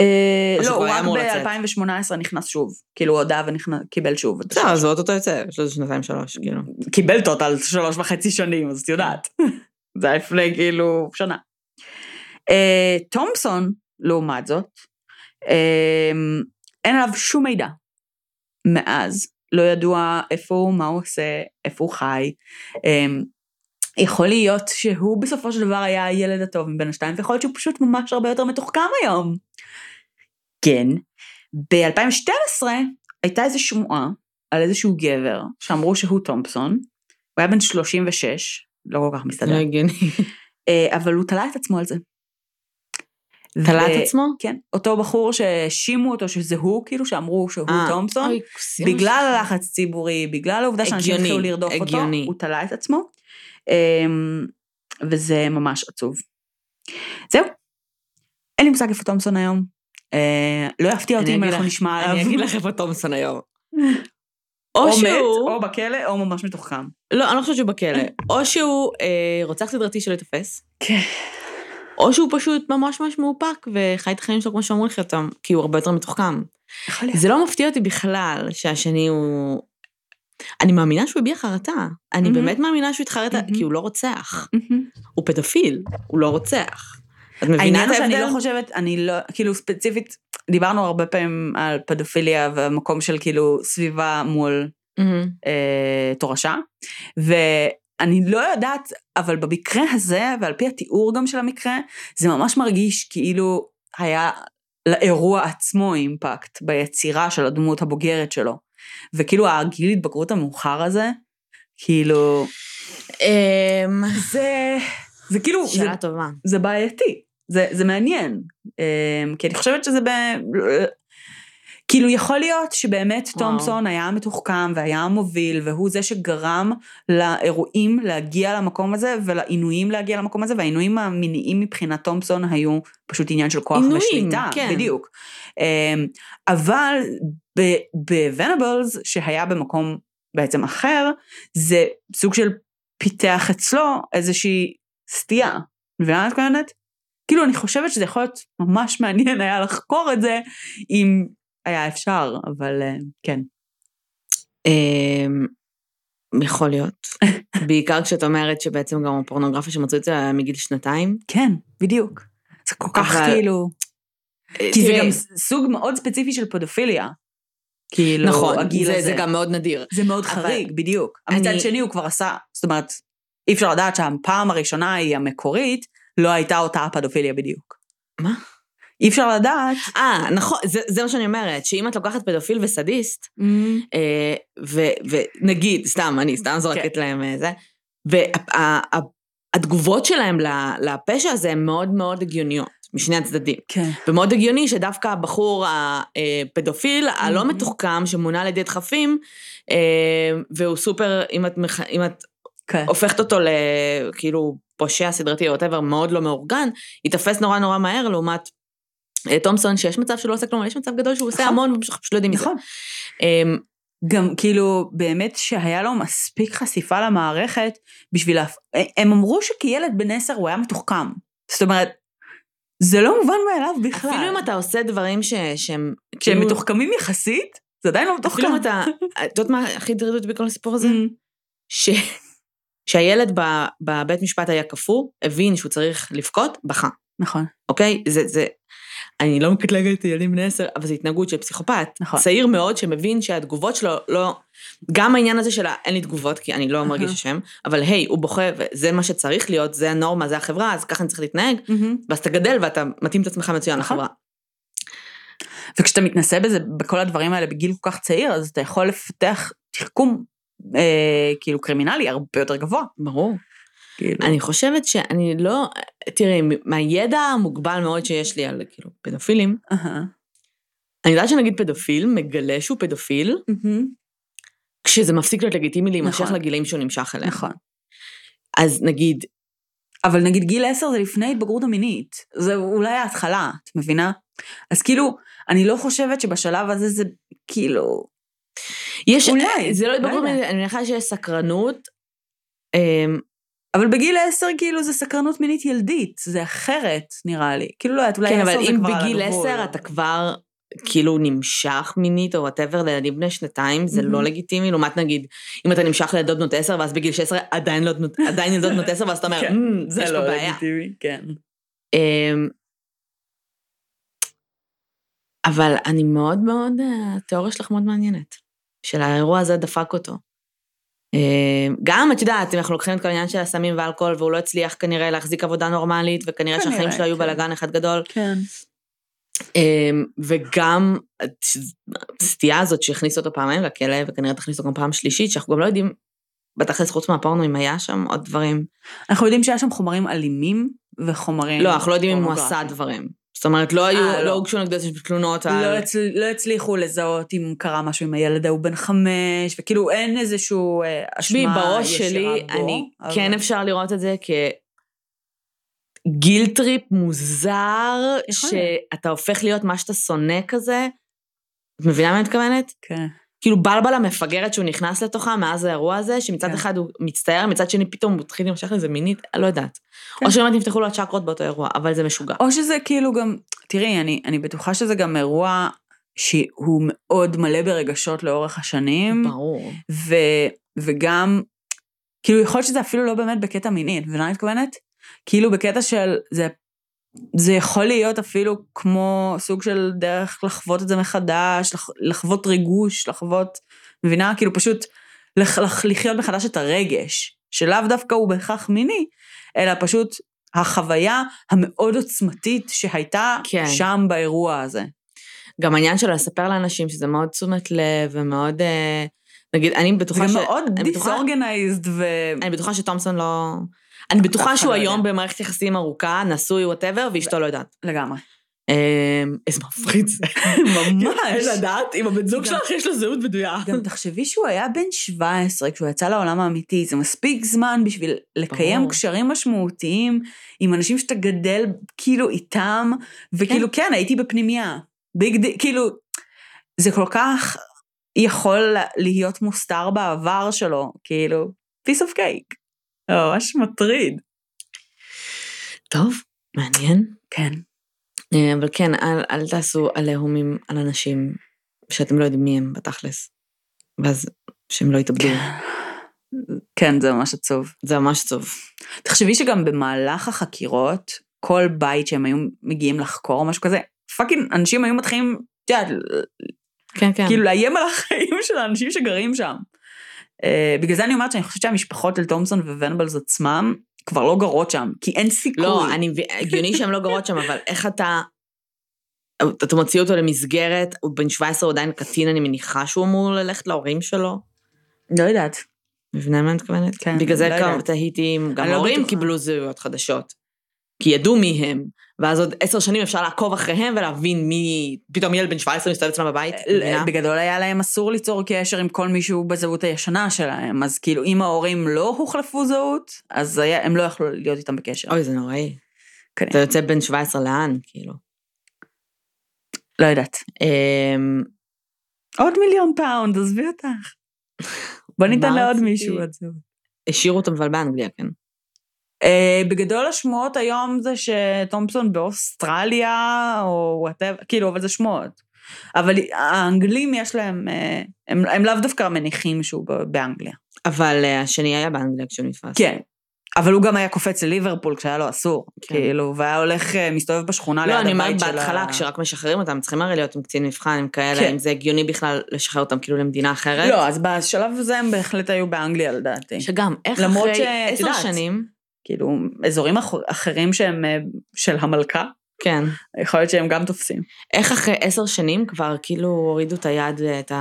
אה, לא, הוא רק אמור לצאת. ב-2018 נכנס שוב. כאילו, הוא הודה וקיבל שוב. בסדר. אז הוא אותו יוצא, יש לו איזה שנתיים שלוש, כאילו. קיבל טוטל שלוש וחצי שנים, אז את יודעת. [laughs] זה היה לפני כאילו שנה. אה, תומפסון, לעומת זאת, אה, אין עליו שום מידע. מאז, לא ידוע איפה הוא, מה הוא עושה, איפה הוא חי. יכול להיות שהוא בסופו של דבר היה הילד הטוב מבין השתיים, ויכול להיות שהוא פשוט ממש הרבה יותר מתוחכם היום. כן. ב-2012 הייתה איזו שמועה על איזשהו גבר שאמרו שהוא תומפסון, הוא היה בן 36, לא כל כך מסתדר, לא הגיוני. אה, אבל הוא תלה את עצמו על זה. תלה את עצמו? כן, אותו בחור שהאשימו אותו שזה הוא, כאילו שאמרו שהוא אה, תומפסון, בגלל. הלחץ ציבורי, בגלל העובדה שאנשים התחילו לרדוף אותו. הוא תלה את עצמו, אמ, וזה ממש עצוב. זהו, אין לי מושג איפה תומפסון היום. אה, לא יפתיע אותי אם אנחנו נשמע עליו. אני אגיד לך איפה תומסון היום. [laughs] או מת, שהוא... או בכלא, או ממש מתוחכם. לא, אני לא חושבת שהוא בכלא. [laughs] או שהוא אה, רוצח סדרתי שלא ייתפס, כן. או שהוא פשוט ממש ממש מאופק וחי את החיים שלו כמו שאומרים לך אותם, כי הוא הרבה יותר מתוחכם. זה לא מפתיע אותי בכלל שהשני הוא... אני מאמינה שהוא הביע חרטה. אני מהמם. באמת מאמינה שהוא התחרט. כי הוא לא רוצח. הוא פדופיל, הוא לא רוצח. את מבינה העניין את הוא שאני ההבדל? לא חושבת, אני לא, כאילו ספציפית, דיברנו הרבה פעמים על פדופיליה והמקום של כאילו סביבה מול מהמם. אה, תורשה, ואני לא יודעת, אבל במקרה הזה, ועל פי התיאור גם של המקרה, זה ממש מרגיש כאילו היה לאירוע עצמו אימפקט ביצירה של הדמות הבוגרת שלו. וכאילו הגיל התבגרות המאוחר הזה, כאילו, אמ, זה, זה כאילו, זה, שאלה טובה. זה בעייתי, זה, זה מעניין, אמ, כי אני חושבת שזה ב... כאילו יכול להיות שבאמת וואו. תומפסון היה מתוחכם והיה המוביל והוא זה שגרם לאירועים להגיע למקום הזה ולעינויים להגיע למקום הזה והעינויים המיניים מבחינת תומפסון היו פשוט עניין של כוח עינויים, ושליטה, כן. בדיוק. אמ, אבל בוונבלס שהיה במקום בעצם אחר זה סוג של פיתח אצלו איזושהי סטייה. מבינה מה את מתכוונת? כאילו אני חושבת שזה יכול להיות ממש מעניין היה לחקור את זה אם היה אפשר, אבל אה, כן. אמ, יכול להיות. [laughs] בעיקר כשאת אומרת שבעצם גם הפורנוגרפיה שמצאו את זה מגיל שנתיים. כן, בדיוק. זה כל כך אבל- כאילו... כי זה גם סוג מאוד ספציפי של פדופיליה. כאילו, נכון, הגיל זה, הזה. זה גם מאוד נדיר. זה מאוד אבל- חריג, בדיוק. אני- מצד שני הוא כבר עשה, זאת אומרת, אי אפשר לדעת שהפעם הראשונה היא המקורית, לא הייתה אותה הפדופיליה בדיוק. מה? אי אפשר לדעת. אה, נכון, זה, זה מה שאני אומרת, שאם את לוקחת פדופיל וסדיסט, אה, ו- ונגיד, סתם, אני סתם זורקת להם אה, זה, והתגובות שלהם ל- לפשע הזה הן מאוד מאוד הגיוניות, משני הצדדים. כן. ומאוד הגיוני שדווקא הבחור הפדופיל, הלא מהמם. מתוחכם, שמונע על ידי דחפים, אה, והוא סופר, אם את, מח- אם את כן. הופכת אותו לכאילו פושע סדרתי או whatever, מאוד לא מאורגן, ייתפס נורא נורא מהר לעומת אה, תומסון, שיש מצב שהוא לא עושה כלום, אבל יש מצב גדול שהוא עושה נכון. המון, ואנחנו פשוט לא יודעים מזה. נכון. אמ, גם כאילו, באמת שהיה לו מספיק חשיפה למערכת בשביל... להפ... הם אמרו שכילד בן עשר הוא היה מתוחכם. זאת אומרת, זה לא מובן מאליו בכלל. אפילו אם אתה עושה דברים ש- שהם... כשהם כאילו- מתוחכמים יחסית, זה עדיין לא מתוחכם. אפילו אם אתה... את יודעת מה הכי הטריד אותי בכל הסיפור הזה? [laughs] ש... שהילד ב- בבית משפט היה קפוא, הבין שהוא צריך לבכות, בכה, נכון. אוקיי? זה, זה, אני לא מקטלגת ילדים בני עשר, אבל זו התנהגות של פסיכופת. נכון. צעיר מאוד שמבין שהתגובות שלו לא... גם העניין הזה של אין לי תגובות, כי אני לא מרגיש. אשם, אבל היי, הוא בוכה, וזה מה שצריך להיות, זה הנורמה, זה החברה, אז ככה אני צריך להתנהג, ואז אתה גדל ואתה מתאים את עצמך מצוין נכון. לחברה. וכשאתה מתנסה בזה, בכל הדברים האלה בגיל כל כך צעיר, אז אתה יכול לפתח תחכום, אה, כאילו קרימינלי הרבה יותר גבוה. ברור. כאילו. אני חושבת שאני לא... תראי, מהידע המוגבל מאוד שיש לי על כאילו פדופילים, אהה. אני יודעת שנגיד פדופיל מגלה שהוא פדופיל, מהמם. כשזה מפסיק להיות לגיטימי להימשך נכון. לגילאים שהוא נמשך אליהם. נכון. אז נגיד, אבל נגיד גיל 10 זה לפני התבגרות המינית. זה אולי ההתחלה, את מבינה? אז כאילו, אני לא חושבת שבשלב הזה זה כאילו... יש... אולי, זה לא לא התבגרות, יודעת. אני מניחה שיש סקרנות. אמ, אבל בגיל 10 כאילו זה סקרנות מינית ילדית, זה אחרת נראה לי. כאילו לא יודעת, אולי כן, 10 אבל זה אם כבר על בגיל הגבול. 10 אתה כבר כאילו נמשך מינית או whatever לילדים בני שנתיים, זה לא מהמם. לגיטימי, לעומת נגיד, אם אתה נמשך לילדות בנות 10 ואז בגיל 16 עדיין לא עדיין ילדות בנות 10 ואז אתה אומר, כן, "אמ, זה יש פה לא בעיה. לגיטימי, כן. אמ, אבל אני מאוד מאוד, אה, התיאוריה שלך מאוד מעניינת, של האירוע הזה דפק אותו. אמ, גם, את יודעת, אם אנחנו לוקחים את כל העניין של הסמים ואלכוהול, והוא לא הצליח כנראה להחזיק עבודה נורמלית, וכנראה כנראה, שהחיים שלו היו כן. בלאגן אחד גדול, כן. אמ, וגם הסטייה הזאת שהכניס אותו פעמיים לכלא, וכנראה תכניס אותו גם פעם שלישית, שאנחנו גם לא יודעים, בתכלס חוץ מהפורנו, אם היה שם עוד דברים. אנחנו יודעים שהיה שם חומרים אלימים וחומרים... לא, אנחנו לא יודעים אם הוא עשה. דברים. זאת אומרת, לא היו, אה, לא לא. הוגשו נגדו תלונות על... לא, הצל... לא הצליחו לזהות אם קרה משהו עם הילד ההוא בן חמש, וכאילו אין איזשהו אה, אשמה בראש ישירה שלי, בו. אני אבל- כן אפשר לראות את זה כ guilt trip מוזר. שאתה הופך להיות מה שאתה שונא כזה. את מבינה מה אני מתכוונת? כן. כאילו בלבלה מפגרת שהוא נכנס לתוכה מאז האירוע הזה, שמצד כן. אחד הוא מצטער, מצד שני פתאום הוא מתחיל להימשך לזה מינית, לא יודעת. כן. או שבאמת נפתחו לו הצ'קרות באותו אירוע, אבל זה משוגע. או שזה כאילו גם, תראי, אני, אני בטוחה שזה גם אירוע שהוא מאוד מלא ברגשות לאורך השנים, ברור. ו, וגם, כאילו יכול להיות שזה אפילו לא באמת בקטע מיני, את מבינה מה אני מתכוונת? כאילו בקטע של, זה, זה יכול להיות אפילו כמו סוג של דרך לחוות את זה מחדש, לח, לחוות ריגוש, לחוות, מבינה? כאילו פשוט לח, לח, לחיות מחדש את הרגש, שלאו דווקא הוא בהכרח מיני, אלא פשוט החוויה המאוד עוצמתית שהייתה כן. שם באירוע הזה. גם העניין של לספר לאנשים שזה מאוד תשומת לב ומאוד, אה, נגיד, אני זה בטוחה גם ש... מאוד אני בטוחה- disorganized ו... אני בטוחה שתומסון לא... אני בטוחה שהוא לא. היום במערכת יחסים ארוכה, נשוי, whatever, ואשתו לא יודעת. לגמרי. אה, איזה מפחיד זה. [laughs] ממש. אין לדעת, אם הבן זוג שלך יש לו זהות בדויה. גם תחשבי שהוא היה בן 17 כשהוא יצא לעולם האמיתי, זה מספיק זמן בשביל לקיים. קשרים משמעותיים עם אנשים שאתה גדל כאילו איתם, וכאילו כן, הייתי בפנימייה. כאילו, זה כל כך יכול להיות מוסתר בעבר שלו, כאילו, piece of cake. ממש מטריד. טוב, מעניין. כן. אה, אבל כן, אל, אל תעשו עליהומים על אנשים שאתם לא יודעים מי הם בתכלס. ואז שהם לא יתאבדו. כן, זה ממש עצוב. זה ממש טוב. תחשבי שגם במהלך החקירות, כל בית שהם היו מגיעים לחקור או משהו כזה, fucking אנשים היו מתחילים, את יודעת, כן, כן. כאילו לאיים על החיים של האנשים שגרים שם. Uh, בגלל זה אני אומרת שאני חושבת שהמשפחות של תומפסון וונבלס עצמם כבר לא גרות שם, כי אין סיכוי. לא, אני הגיוני שהן לא גרות שם, אבל איך אתה... אתה מוציא אותו למסגרת, הוא בן 17, הוא עדיין קטין, אני מניחה שהוא אמור ללכת להורים שלו. לא יודעת. מבינה מה אני מתכוונת? כן, בגלל זה לא גם. תהיתי אם גם לא בטוחה. קיבלו זהויות חדשות. כי ידעו מי הם, ואז עוד עשר שנים אפשר לעקוב אחריהם ולהבין מי... פתאום ילד בן 17 מסתובב אצלם בבית, מבינה? בגדול היה להם אסור ליצור קשר עם כל מישהו בזהות הישנה שלהם, אז כאילו אם ההורים לא הוחלפו זהות, אז היה, הם לא יכלו להיות איתם בקשר. אוי, זה נוראי. כן. אתה יוצא בן 17 לאן, כאילו. לא יודעת. אמ, עוד מיליון pound, עזבי אותך. בוא ניתן לעוד? מישהו עוד זהות. השאירו אותם אבל באנגליה, כן. Uh, בגדול השמועות היום זה שתומפסון באוסטרליה, או whatever, כאילו, אבל זה שמועות. אבל האנגלים יש להם, uh, הם, הם לאו דווקא מניחים שהוא באנגליה. אבל אה, השני היה באנגליה כשהוא נתפס. כן. אבל הוא גם היה קופץ לליברפול כשהיה לו אסור, כן. כאילו, והיה הולך, מסתובב בשכונה לא, ליד אני אומרת הבית של ה... בהתחלה, כשרק משחררים אותם, צריכים הרי להיות עם קצין מבחן, עם כאלה, כן. אם זה הגיוני בכלל לשחרר אותם כאילו למדינה אחרת. לא, אז בשלב הזה הם בהחלט היו באנגליה לדעתי. שגם, איך אחרי עשר. שנים, כאילו, אזורים אח- אחרים שהם אה, של המלכה, כן, יכול להיות שהם גם תופסים. איך אחרי עשר שנים כבר כאילו הורידו את היד ואת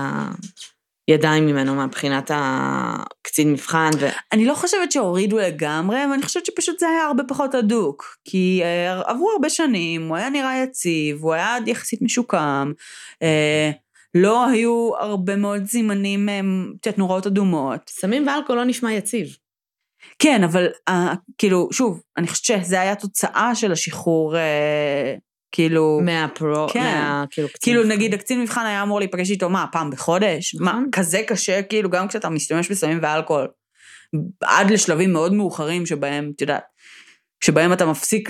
הידיים ממנו מבחינת הקצין מבחן, ו... אני לא חושבת שהורידו לגמרי, אבל אני חושבת שפשוט זה היה הרבה פחות הדוק. כי אה, עברו הרבה שנים, הוא היה נראה יציב, הוא היה יחסית משוקם, אה, לא היו הרבה מאוד זימנים, את יודעת, נוראות אדומות. סמים ואלכוהול לא נשמע יציב. כן, אבל אה, כאילו, שוב, אני חושבת שזה היה תוצאה של השחרור, אה, כאילו... מהפרו, כן. מה... כאילו קצין כאילו מבחן. נגיד הקצין מבחן היה אמור להיפגש איתו מה פעם בחודש? מה נכון. כזה קשה כאילו גם כשאתה משתמש בסמים ואלכוהול עד לשלבים מאוד מאוחרים שבהם את יודעת שבהם אתה מפסיק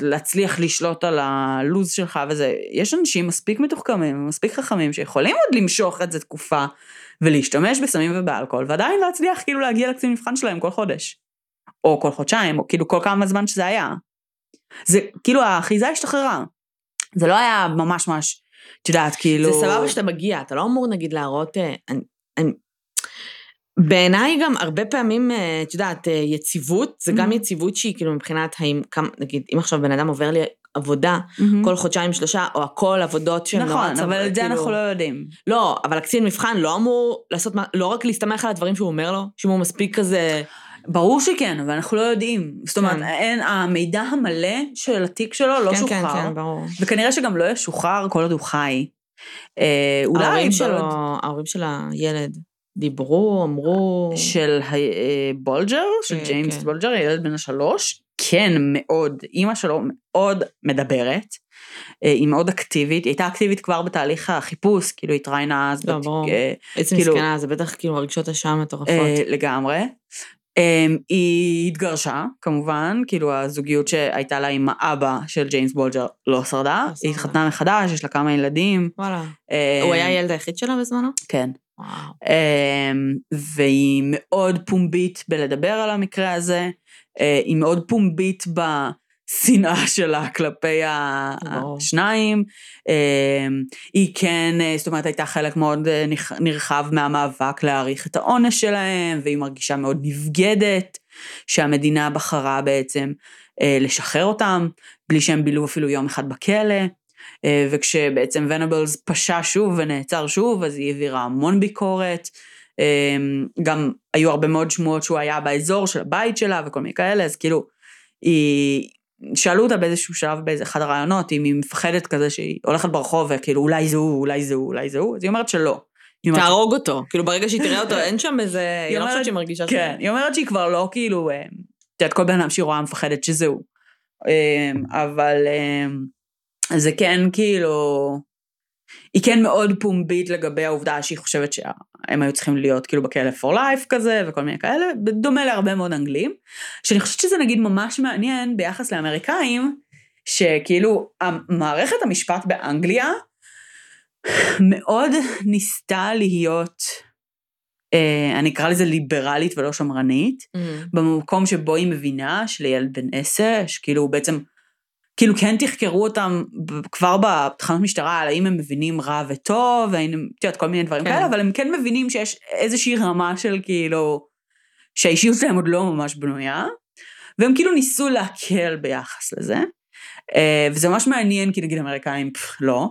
להצליח לשלוט על הלו"ז שלך וזה יש אנשים מספיק מתוחכמים מספיק חכמים שיכולים עוד למשוך את זה תקופה ולהשתמש בסמים ובאלכוהול ועדיין להצליח כאילו להגיע לקצין מבחן שלהם כל חודש או כל חודשיים או כאילו כל כמה זמן שזה היה. זה כאילו האחיזה השתחררה. זה לא היה ממש ממש, את יודעת, כאילו... זה סבבה שאתה מגיע, אתה לא אמור נגיד להראות... אה, אני, אני, בעיניי גם הרבה פעמים, אה, את יודעת, אה, יציבות, זה גם Mhm. יציבות שהיא כאילו מבחינת האם, כמה, נגיד, אם עכשיו בן אדם עובר לי עבודה מהמם. כל חודשיים שלושה, או הכל עבודות שהן נורא נכון, אבל את זה כאילו- אנחנו לא יודעים. לא, אבל הקצין מבחן לא אמור לעשות, לא רק להסתמך על הדברים שהוא אומר לו, שהוא מספיק כזה... ברור שכן, אבל אנחנו לא יודעים. זאת אומרת, כן. אין, המידע המלא של התיק שלו לא כן, שוחרר, כן, כן, ברור. וכנראה שגם לא ישוחרר כל עוד הוא חי. אה, אולי ההורים שלו, ההורים של הילד, דיברו, אמרו... של אה, בולג'ר, של כן, ג'יימס כן. בולג'ר, הילד בן השלוש, כן, מאוד, אימא שלו מאוד מדברת. אה, היא מאוד אקטיבית, היא הייתה אקטיבית כבר בתהליך החיפוש, כאילו התראיינה אז, לא, בת- ברור. אה, עצם כאילו- מסכנה, זה בטח כאילו הרגשות אשם מטורפות. לגמרי. היא התגרשה, כמובן, כאילו הזוגיות שהייתה לה עם האבא של ג'יימס בולג'ר לא שרדה, לא. היא התחתנה מחדש, יש לה כמה ילדים. וואלה. הוא היה הילד היחיד שלה בזמנו? כן. וואו. אמ, והיא מאוד פומבית בלדבר על המקרה הזה, אה, היא מאוד פומבית בשנאה [laughs] שלה כלפי. השניים. אמ, היא כן, אה, זאת אומרת, הייתה חלק מאוד אה, נרחב מהמאבק להעריך את העונש שלהם, והיא מרגישה מאוד נבגדת, שהמדינה בחרה בעצם לשחרר אותם, בלי שהם בילו אפילו יום אחד בכלא. אה, וכשבעצם ונבלס פשע שוב ונעצר שוב, אז היא העבירה המון ביקורת. אה, גם היו הרבה מאוד שמועות שהוא היה באזור של הבית שלה וכל מיני כאלה, אז כאילו, היא... שאלו אותה באיזשהו שלב באיזה אחד הראיונות, אם היא מפחדת כזה שהיא הולכת ברחוב וכאילו אולי זה הוא, אולי זה הוא, אולי זה הוא, אז היא אומרת שלא. תהרוג אותו. כאילו ברגע שהיא תראה אותו, [laughs] אין שם איזה... היא לא חושבת שהיא מרגישה ש... כן, היא אומרת שהיא כבר לא כאילו, אה, את יודעת, כל בן אדם שהיא רואה מפחדת שזה הוא. אבל אה, זה כן כאילו, היא כן מאוד פומבית לגבי העובדה שהיא חושבת שהם היו צריכים להיות כאילו בכלא for life כזה וכל מיני כאלה, בדומה להרבה מאוד אנגלים. שאני חושבת שזה נגיד ממש מעניין ביחס לאמריקאים, שכאילו מערכת המשפט באנגליה מאוד ניסתה להיות, אה, אני אקרא לזה ליברלית ולא שמרנית, Mhm. במקום שבו היא מבינה שלילד בן עשר, שכאילו בעצם, כאילו כן תחקרו אותם כבר בתחנות משטרה על האם הם מבינים רע וטוב, האם הם, את יודעת, כל מיני דברים כן. כאלה, אבל הם כן מבינים שיש איזושהי רמה של כאילו, שהאישיות שלהם עוד לא ממש בנויה, והם כאילו ניסו להקל ביחס לזה, אה, וזה ממש מעניין, כי נגיד אמריקאים, פח, לא.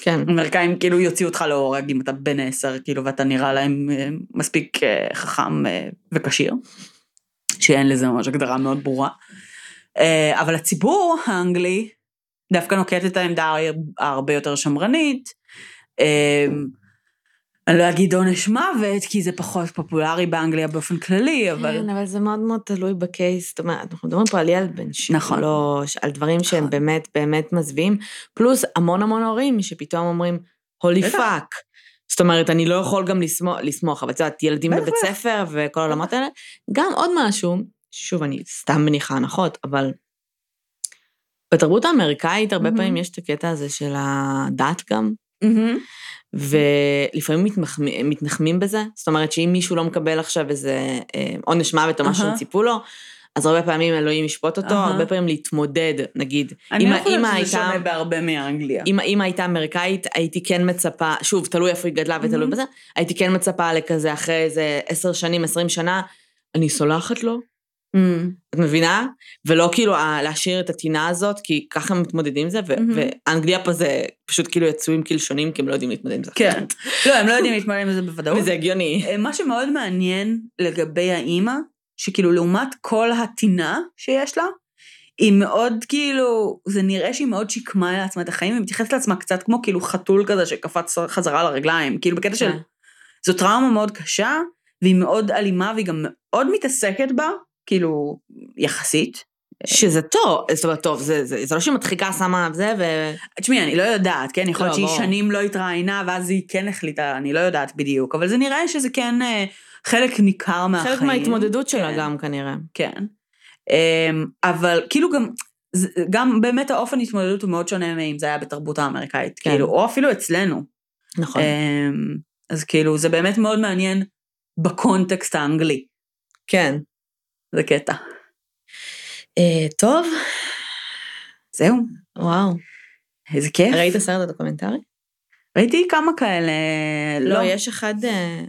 כן. [laughs] אמריקאים כאילו יוציאו אותך להורג אם אתה בן עשר, כאילו, ואתה נראה להם אה, מספיק אה, חכם וכשיר, שאין לזה ממש הגדרה מאוד ברורה. אה, אבל הציבור האנגלי דווקא נוקט את העמדה הר- הרבה יותר שמרנית. אה, אני לא אגיד עונש מוות, כי זה פחות פופולרי באנגליה באופן כללי, אבל... כן, אבל זה מאוד מאוד תלוי בקייס, זאת אומרת, אנחנו מדברים פה על ילד בן נכון. שלוש, על דברים שהם נכון. באמת באמת מזוויעים, פלוס המון המון הורים שפתאום אומרים, holy. fuck. זאת אומרת, אני לא יכול גם לסמוך, לסמוך אבל את יודעת, ילדים בבית. ספר וכל העולמות האלה. גם עוד משהו, שוב, אני סתם מניחה הנחות, אבל בתרבות האמריקאית הרבה מהמם. פעמים יש את הקטע הזה של הדת גם, מהמם. ולפעמים מתנחמים, מתנחמים בזה, זאת אומרת שאם מישהו לא מקבל עכשיו איזה אה, עונש מוות או מה שהם אהה. ציפו לו, אז הרבה פעמים אלוהים ישפוט אותו, אהה. הרבה פעמים להתמודד, נגיד. אני לא חושבת שזה הייתה- שונה בהרבה מאנגליה. אם האמא הייתה אמריקאית, הייתי כן מצפה, שוב, תלוי איפה היא גדלה ותלוי מהמם. בזה, הייתי כן מצפה לכזה אחרי איזה עשר שנים, עשרים שנה, אני סולחת לו, מהמם. את מבינה? ולא כאילו ה- להשאיר את הטינה הזאת, כי ככה הם מתמודדים עם זה, ו- מהמם. ואנגליה פה זה פשוט כאילו יצאו עם קלשונים, כי הם לא יודעים להתמודד עם זה. כן. לא, הם לא יודעים להתמודד עם זה בוודאות. וזה הגיוני. אה, מה שמאוד מעניין לגבי האימא, שכאילו לעומת כל הטינה שיש לה, היא מאוד כאילו, זה נראה שהיא מאוד שיקמה לעצמה את החיים, היא מתייחסת לעצמה קצת כמו כאילו חתול כזה שקפץ חזרה לרגליים, כאילו בקטע של, כן. זו טראומה מאוד קשה, והיא מאוד אלימה, והיא גם מאוד מתעסקת בה, כאילו, יחסית. שזה טוב, זאת אומרת, טוב, זה, זה, זה לא שהיא מדחיקה, שמה זה, ו... תשמעי, אני לא יודעת, כן? יכול להיות לא, שהיא. שנים לא התראיינה, ואז היא כן החליטה, אני לא יודעת בדיוק, אבל זה נראה שזה כן אה, חלק ניכר מהחיים. חלק מההתמודדות שלה כן. גם כנראה. כן. אמ, אבל כאילו גם, זה- גם באמת האופן התמודדות הוא מאוד שונה מאם זה היה בתרבות האמריקאית, כן. כאילו, או אפילו אצלנו. נכון. אמ, אז כאילו, זה באמת מאוד מעניין בקונטקסט האנגלי, כן. זה קטע. אה, טוב, זהו, וואו. איזה כיף. ראית סרט הדוקומנטרי? ראיתי כמה כאלה, לא, לא. יש אחד, אה,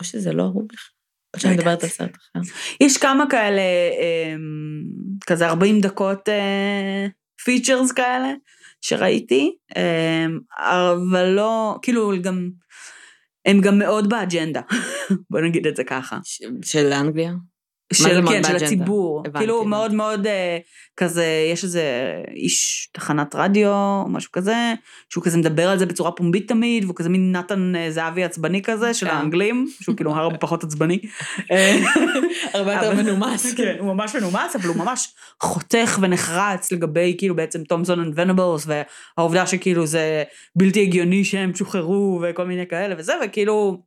או שזה לא הוא בכלל. או שאני לא מדברת על. סרט אחר. יש כמה כאלה, אמ, כזה 40 דקות פיצ'רס כאלה, שראיתי, אבל לא, כאילו גם, הם גם מאוד באג'נדה, [laughs] בוא נגיד את זה ככה. של אנגליה? של, כן, של? הציבור. הבנתי, כאילו הבנתי. מאוד מאוד אה, כזה, יש איזה איש תחנת רדיו, או משהו כזה, שהוא כזה מדבר על זה בצורה פומבית תמיד, והוא כזה מין נתן אה, זהבי עצבני כזה, של כן. האנגלים, שהוא כאילו הרבה פחות עצבני. [laughs] הרבה יותר מנומס. [laughs] כן, הוא ממש מנומס, אבל הוא ממש חותך ונחרץ לגבי כאילו בעצם תומזון and ונבלס, והעובדה שכאילו זה בלתי הגיוני שהם שוחררו וכל מיני כאלה וזה, וכאילו,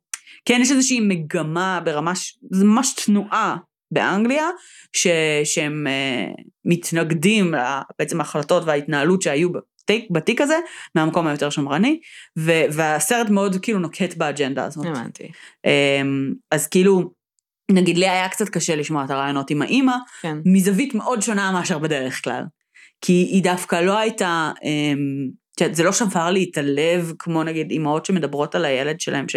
כן יש איזושהי מגמה ברמה, זה ממש תנועה באנגליה, ש, שהם uh, מתנגדים ל- בעצם ההחלטות וההתנהלות שהיו בתיק, בתיק הזה, מהמקום היותר שמרני, ו, והסרט מאוד כאילו נוקט באג'נדה הזאת. הבנתי. אמ, אז כאילו, נגיד לי היה קצת קשה לשמוע את הרעיונות עם האימא, כן. מזווית מאוד שונה מאשר בדרך כלל. כי היא דווקא לא הייתה, יודעת, זה לא שבר לי את הלב, כמו נגיד אימהות שמדברות על הילד שלהם, ש...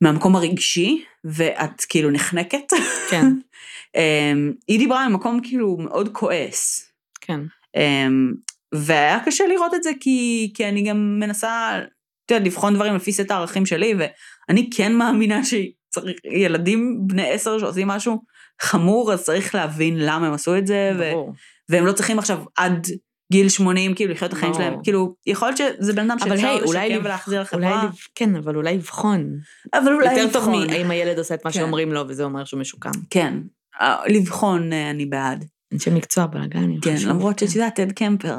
מהמקום הרגשי, ואת כאילו נחנקת. כן. [laughs] אמ, היא דיברה ממקום כאילו מאוד כועס. כן. אמ, והיה קשה לראות את זה כי, כי אני גם מנסה, את יודעת, לבחון דברים לפי סט הערכים שלי, ואני כן מאמינה שילדים בני עשר שעושים משהו חמור, אז צריך להבין למה הם עשו את זה, ו- ברור. והם לא צריכים עכשיו עד גיל 80 כאילו לחיות את החיים ברור. שלהם, כאילו, יכול להיות שזה בן אדם שאפשר לשקם ולהחזיר לחברה, כן, אבל אולי לבחון. אבל אולי יותר טוב לבחון. מהאם הילד עושה את מה כן. שאומרים לו וזה אומר שהוא משוקם. כן, אה, לבחון אה, אני בעד. אנשי מקצוע בלאגנים. כן, למרות כן. שאת יודעת, טד קמפר.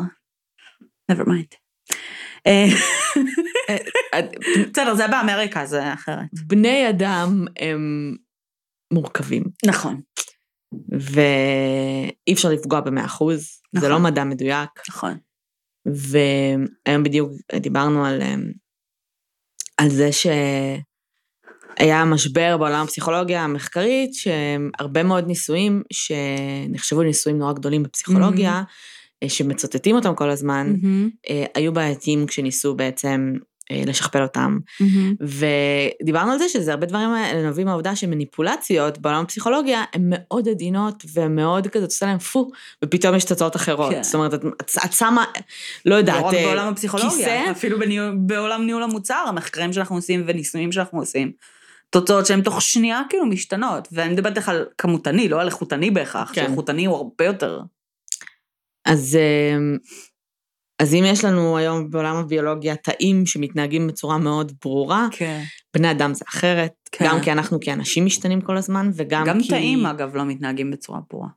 never mind. אה, בסדר, זה באמריקה, זה אחרת. בני אדם הם מורכבים, נכון, ואי אפשר לפגוע במאה אחוז, זה נכון. לא מדע מדויק, נכון. והיום בדיוק דיברנו על, אמ, על זה שהיה משבר בעולם הפסיכולוגיה המחקרית, שהרבה מאוד ניסויים שנחשבו לניסויים נורא גדולים בפסיכולוגיה, אה, שמצטטים אותם כל הזמן, אה, היו בעייתיים כשניסו בעצם לשכפל אותם. ודיברנו על זה שזה הרבה דברים האלה נובעים מהעובדה שמניפולציות בעולם הפסיכולוגיה הן מאוד עדינות ומאוד כזה, את עושה להם פו, ופתאום יש תוצאות אחרות. כן. זאת אומרת, את, את, את שמה, לא יודעת, לא רק אה, בעולם הפסיכולוגיה, כיסא, אפילו בניהול- בעולם ניהול המוצר, המחקרים שאנחנו עושים וניסויים שאנחנו עושים, תוצאות שהן תוך שנייה כאילו משתנות, ואני מדברת איתך על כמותני, לא על איכותני בהכרח, כן. שאיכותני הוא הרבה יותר. אז, אה, אז אם יש לנו היום בעולם הביולוגיה תאים שמתנהגים בצורה מאוד ברורה, כן. בני אדם זה אחרת, כן. גם כי אנחנו כאנשים משתנים כל הזמן, וגם גם כי... תאים אגב לא מתנהגים בצורה ברורה.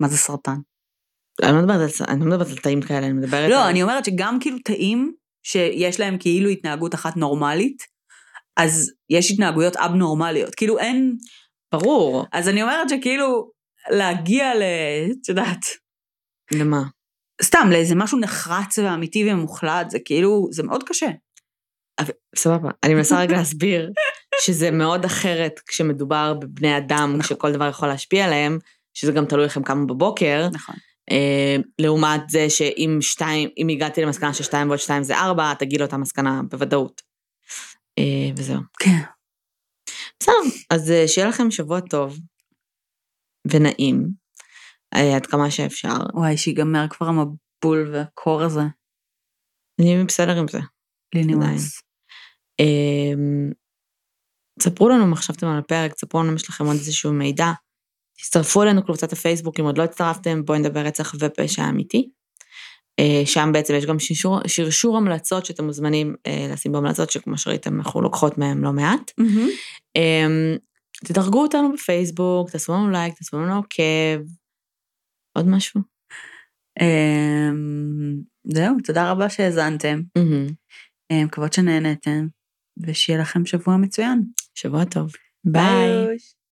מה זה סרטן? אני לא מדברת על, אני לא מדברת על תאים כאלה, אני מדברת לא, על... אני אומרת שגם כאילו תאים שיש להם כאילו התנהגות אחת נורמלית, אז יש התנהגויות אבנורמליות. כאילו אין... ברור. אז אני אומרת שכאילו להגיע ל... את יודעת, למה? סתם לאיזה משהו נחרץ ואמיתי ומוחלט, זה כאילו, זה מאוד קשה. סבבה. אני מנסה רגע להסביר שזה מאוד אחרת כשמדובר בבני אדם, נכון. כשכל דבר יכול להשפיע עליהם, שזה גם תלוי איך הם קמו בבוקר, נכון. אה, לעומת זה שאם שתיים, אם הגעתי למסקנה ששתיים ועוד שתיים זה ארבע, תגיד לו את המסקנה בוודאות. אה, וזהו. כן. בסדר, אז אה, שיהיה לכם שבוע טוב ונעים, עד כמה שאפשר. וואי, שיגמר כבר המבול והקור הזה. אני בסדר עם זה. לי. נמאס. אמ, תספרו לנו מה חשבתם על הפרק, תספרו לנו אם יש לכם עוד איזשהו מידע. תצטרפו אלינו קבוצת הפייסבוק, אם עוד לא הצטרפתם, בואי נדבר רצח ופשע אמיתי. אה, שם בעצם יש גם שרשור, שרשור המלצות שאתם מוזמנים אה, לשים בהמלצות, שכמו שראיתם אנחנו לוקחות מהם לא מעט. אמ, תדרגו אותנו בפייסבוק, תעשו לנו לייק, תעשו לנו עוקב. עוד משהו? אמ, זהו, תודה רבה שהאזנתם. אה, מקוות שנהנתם, ושיהיה לכם שבוע מצוין. שבוע טוב. ביי.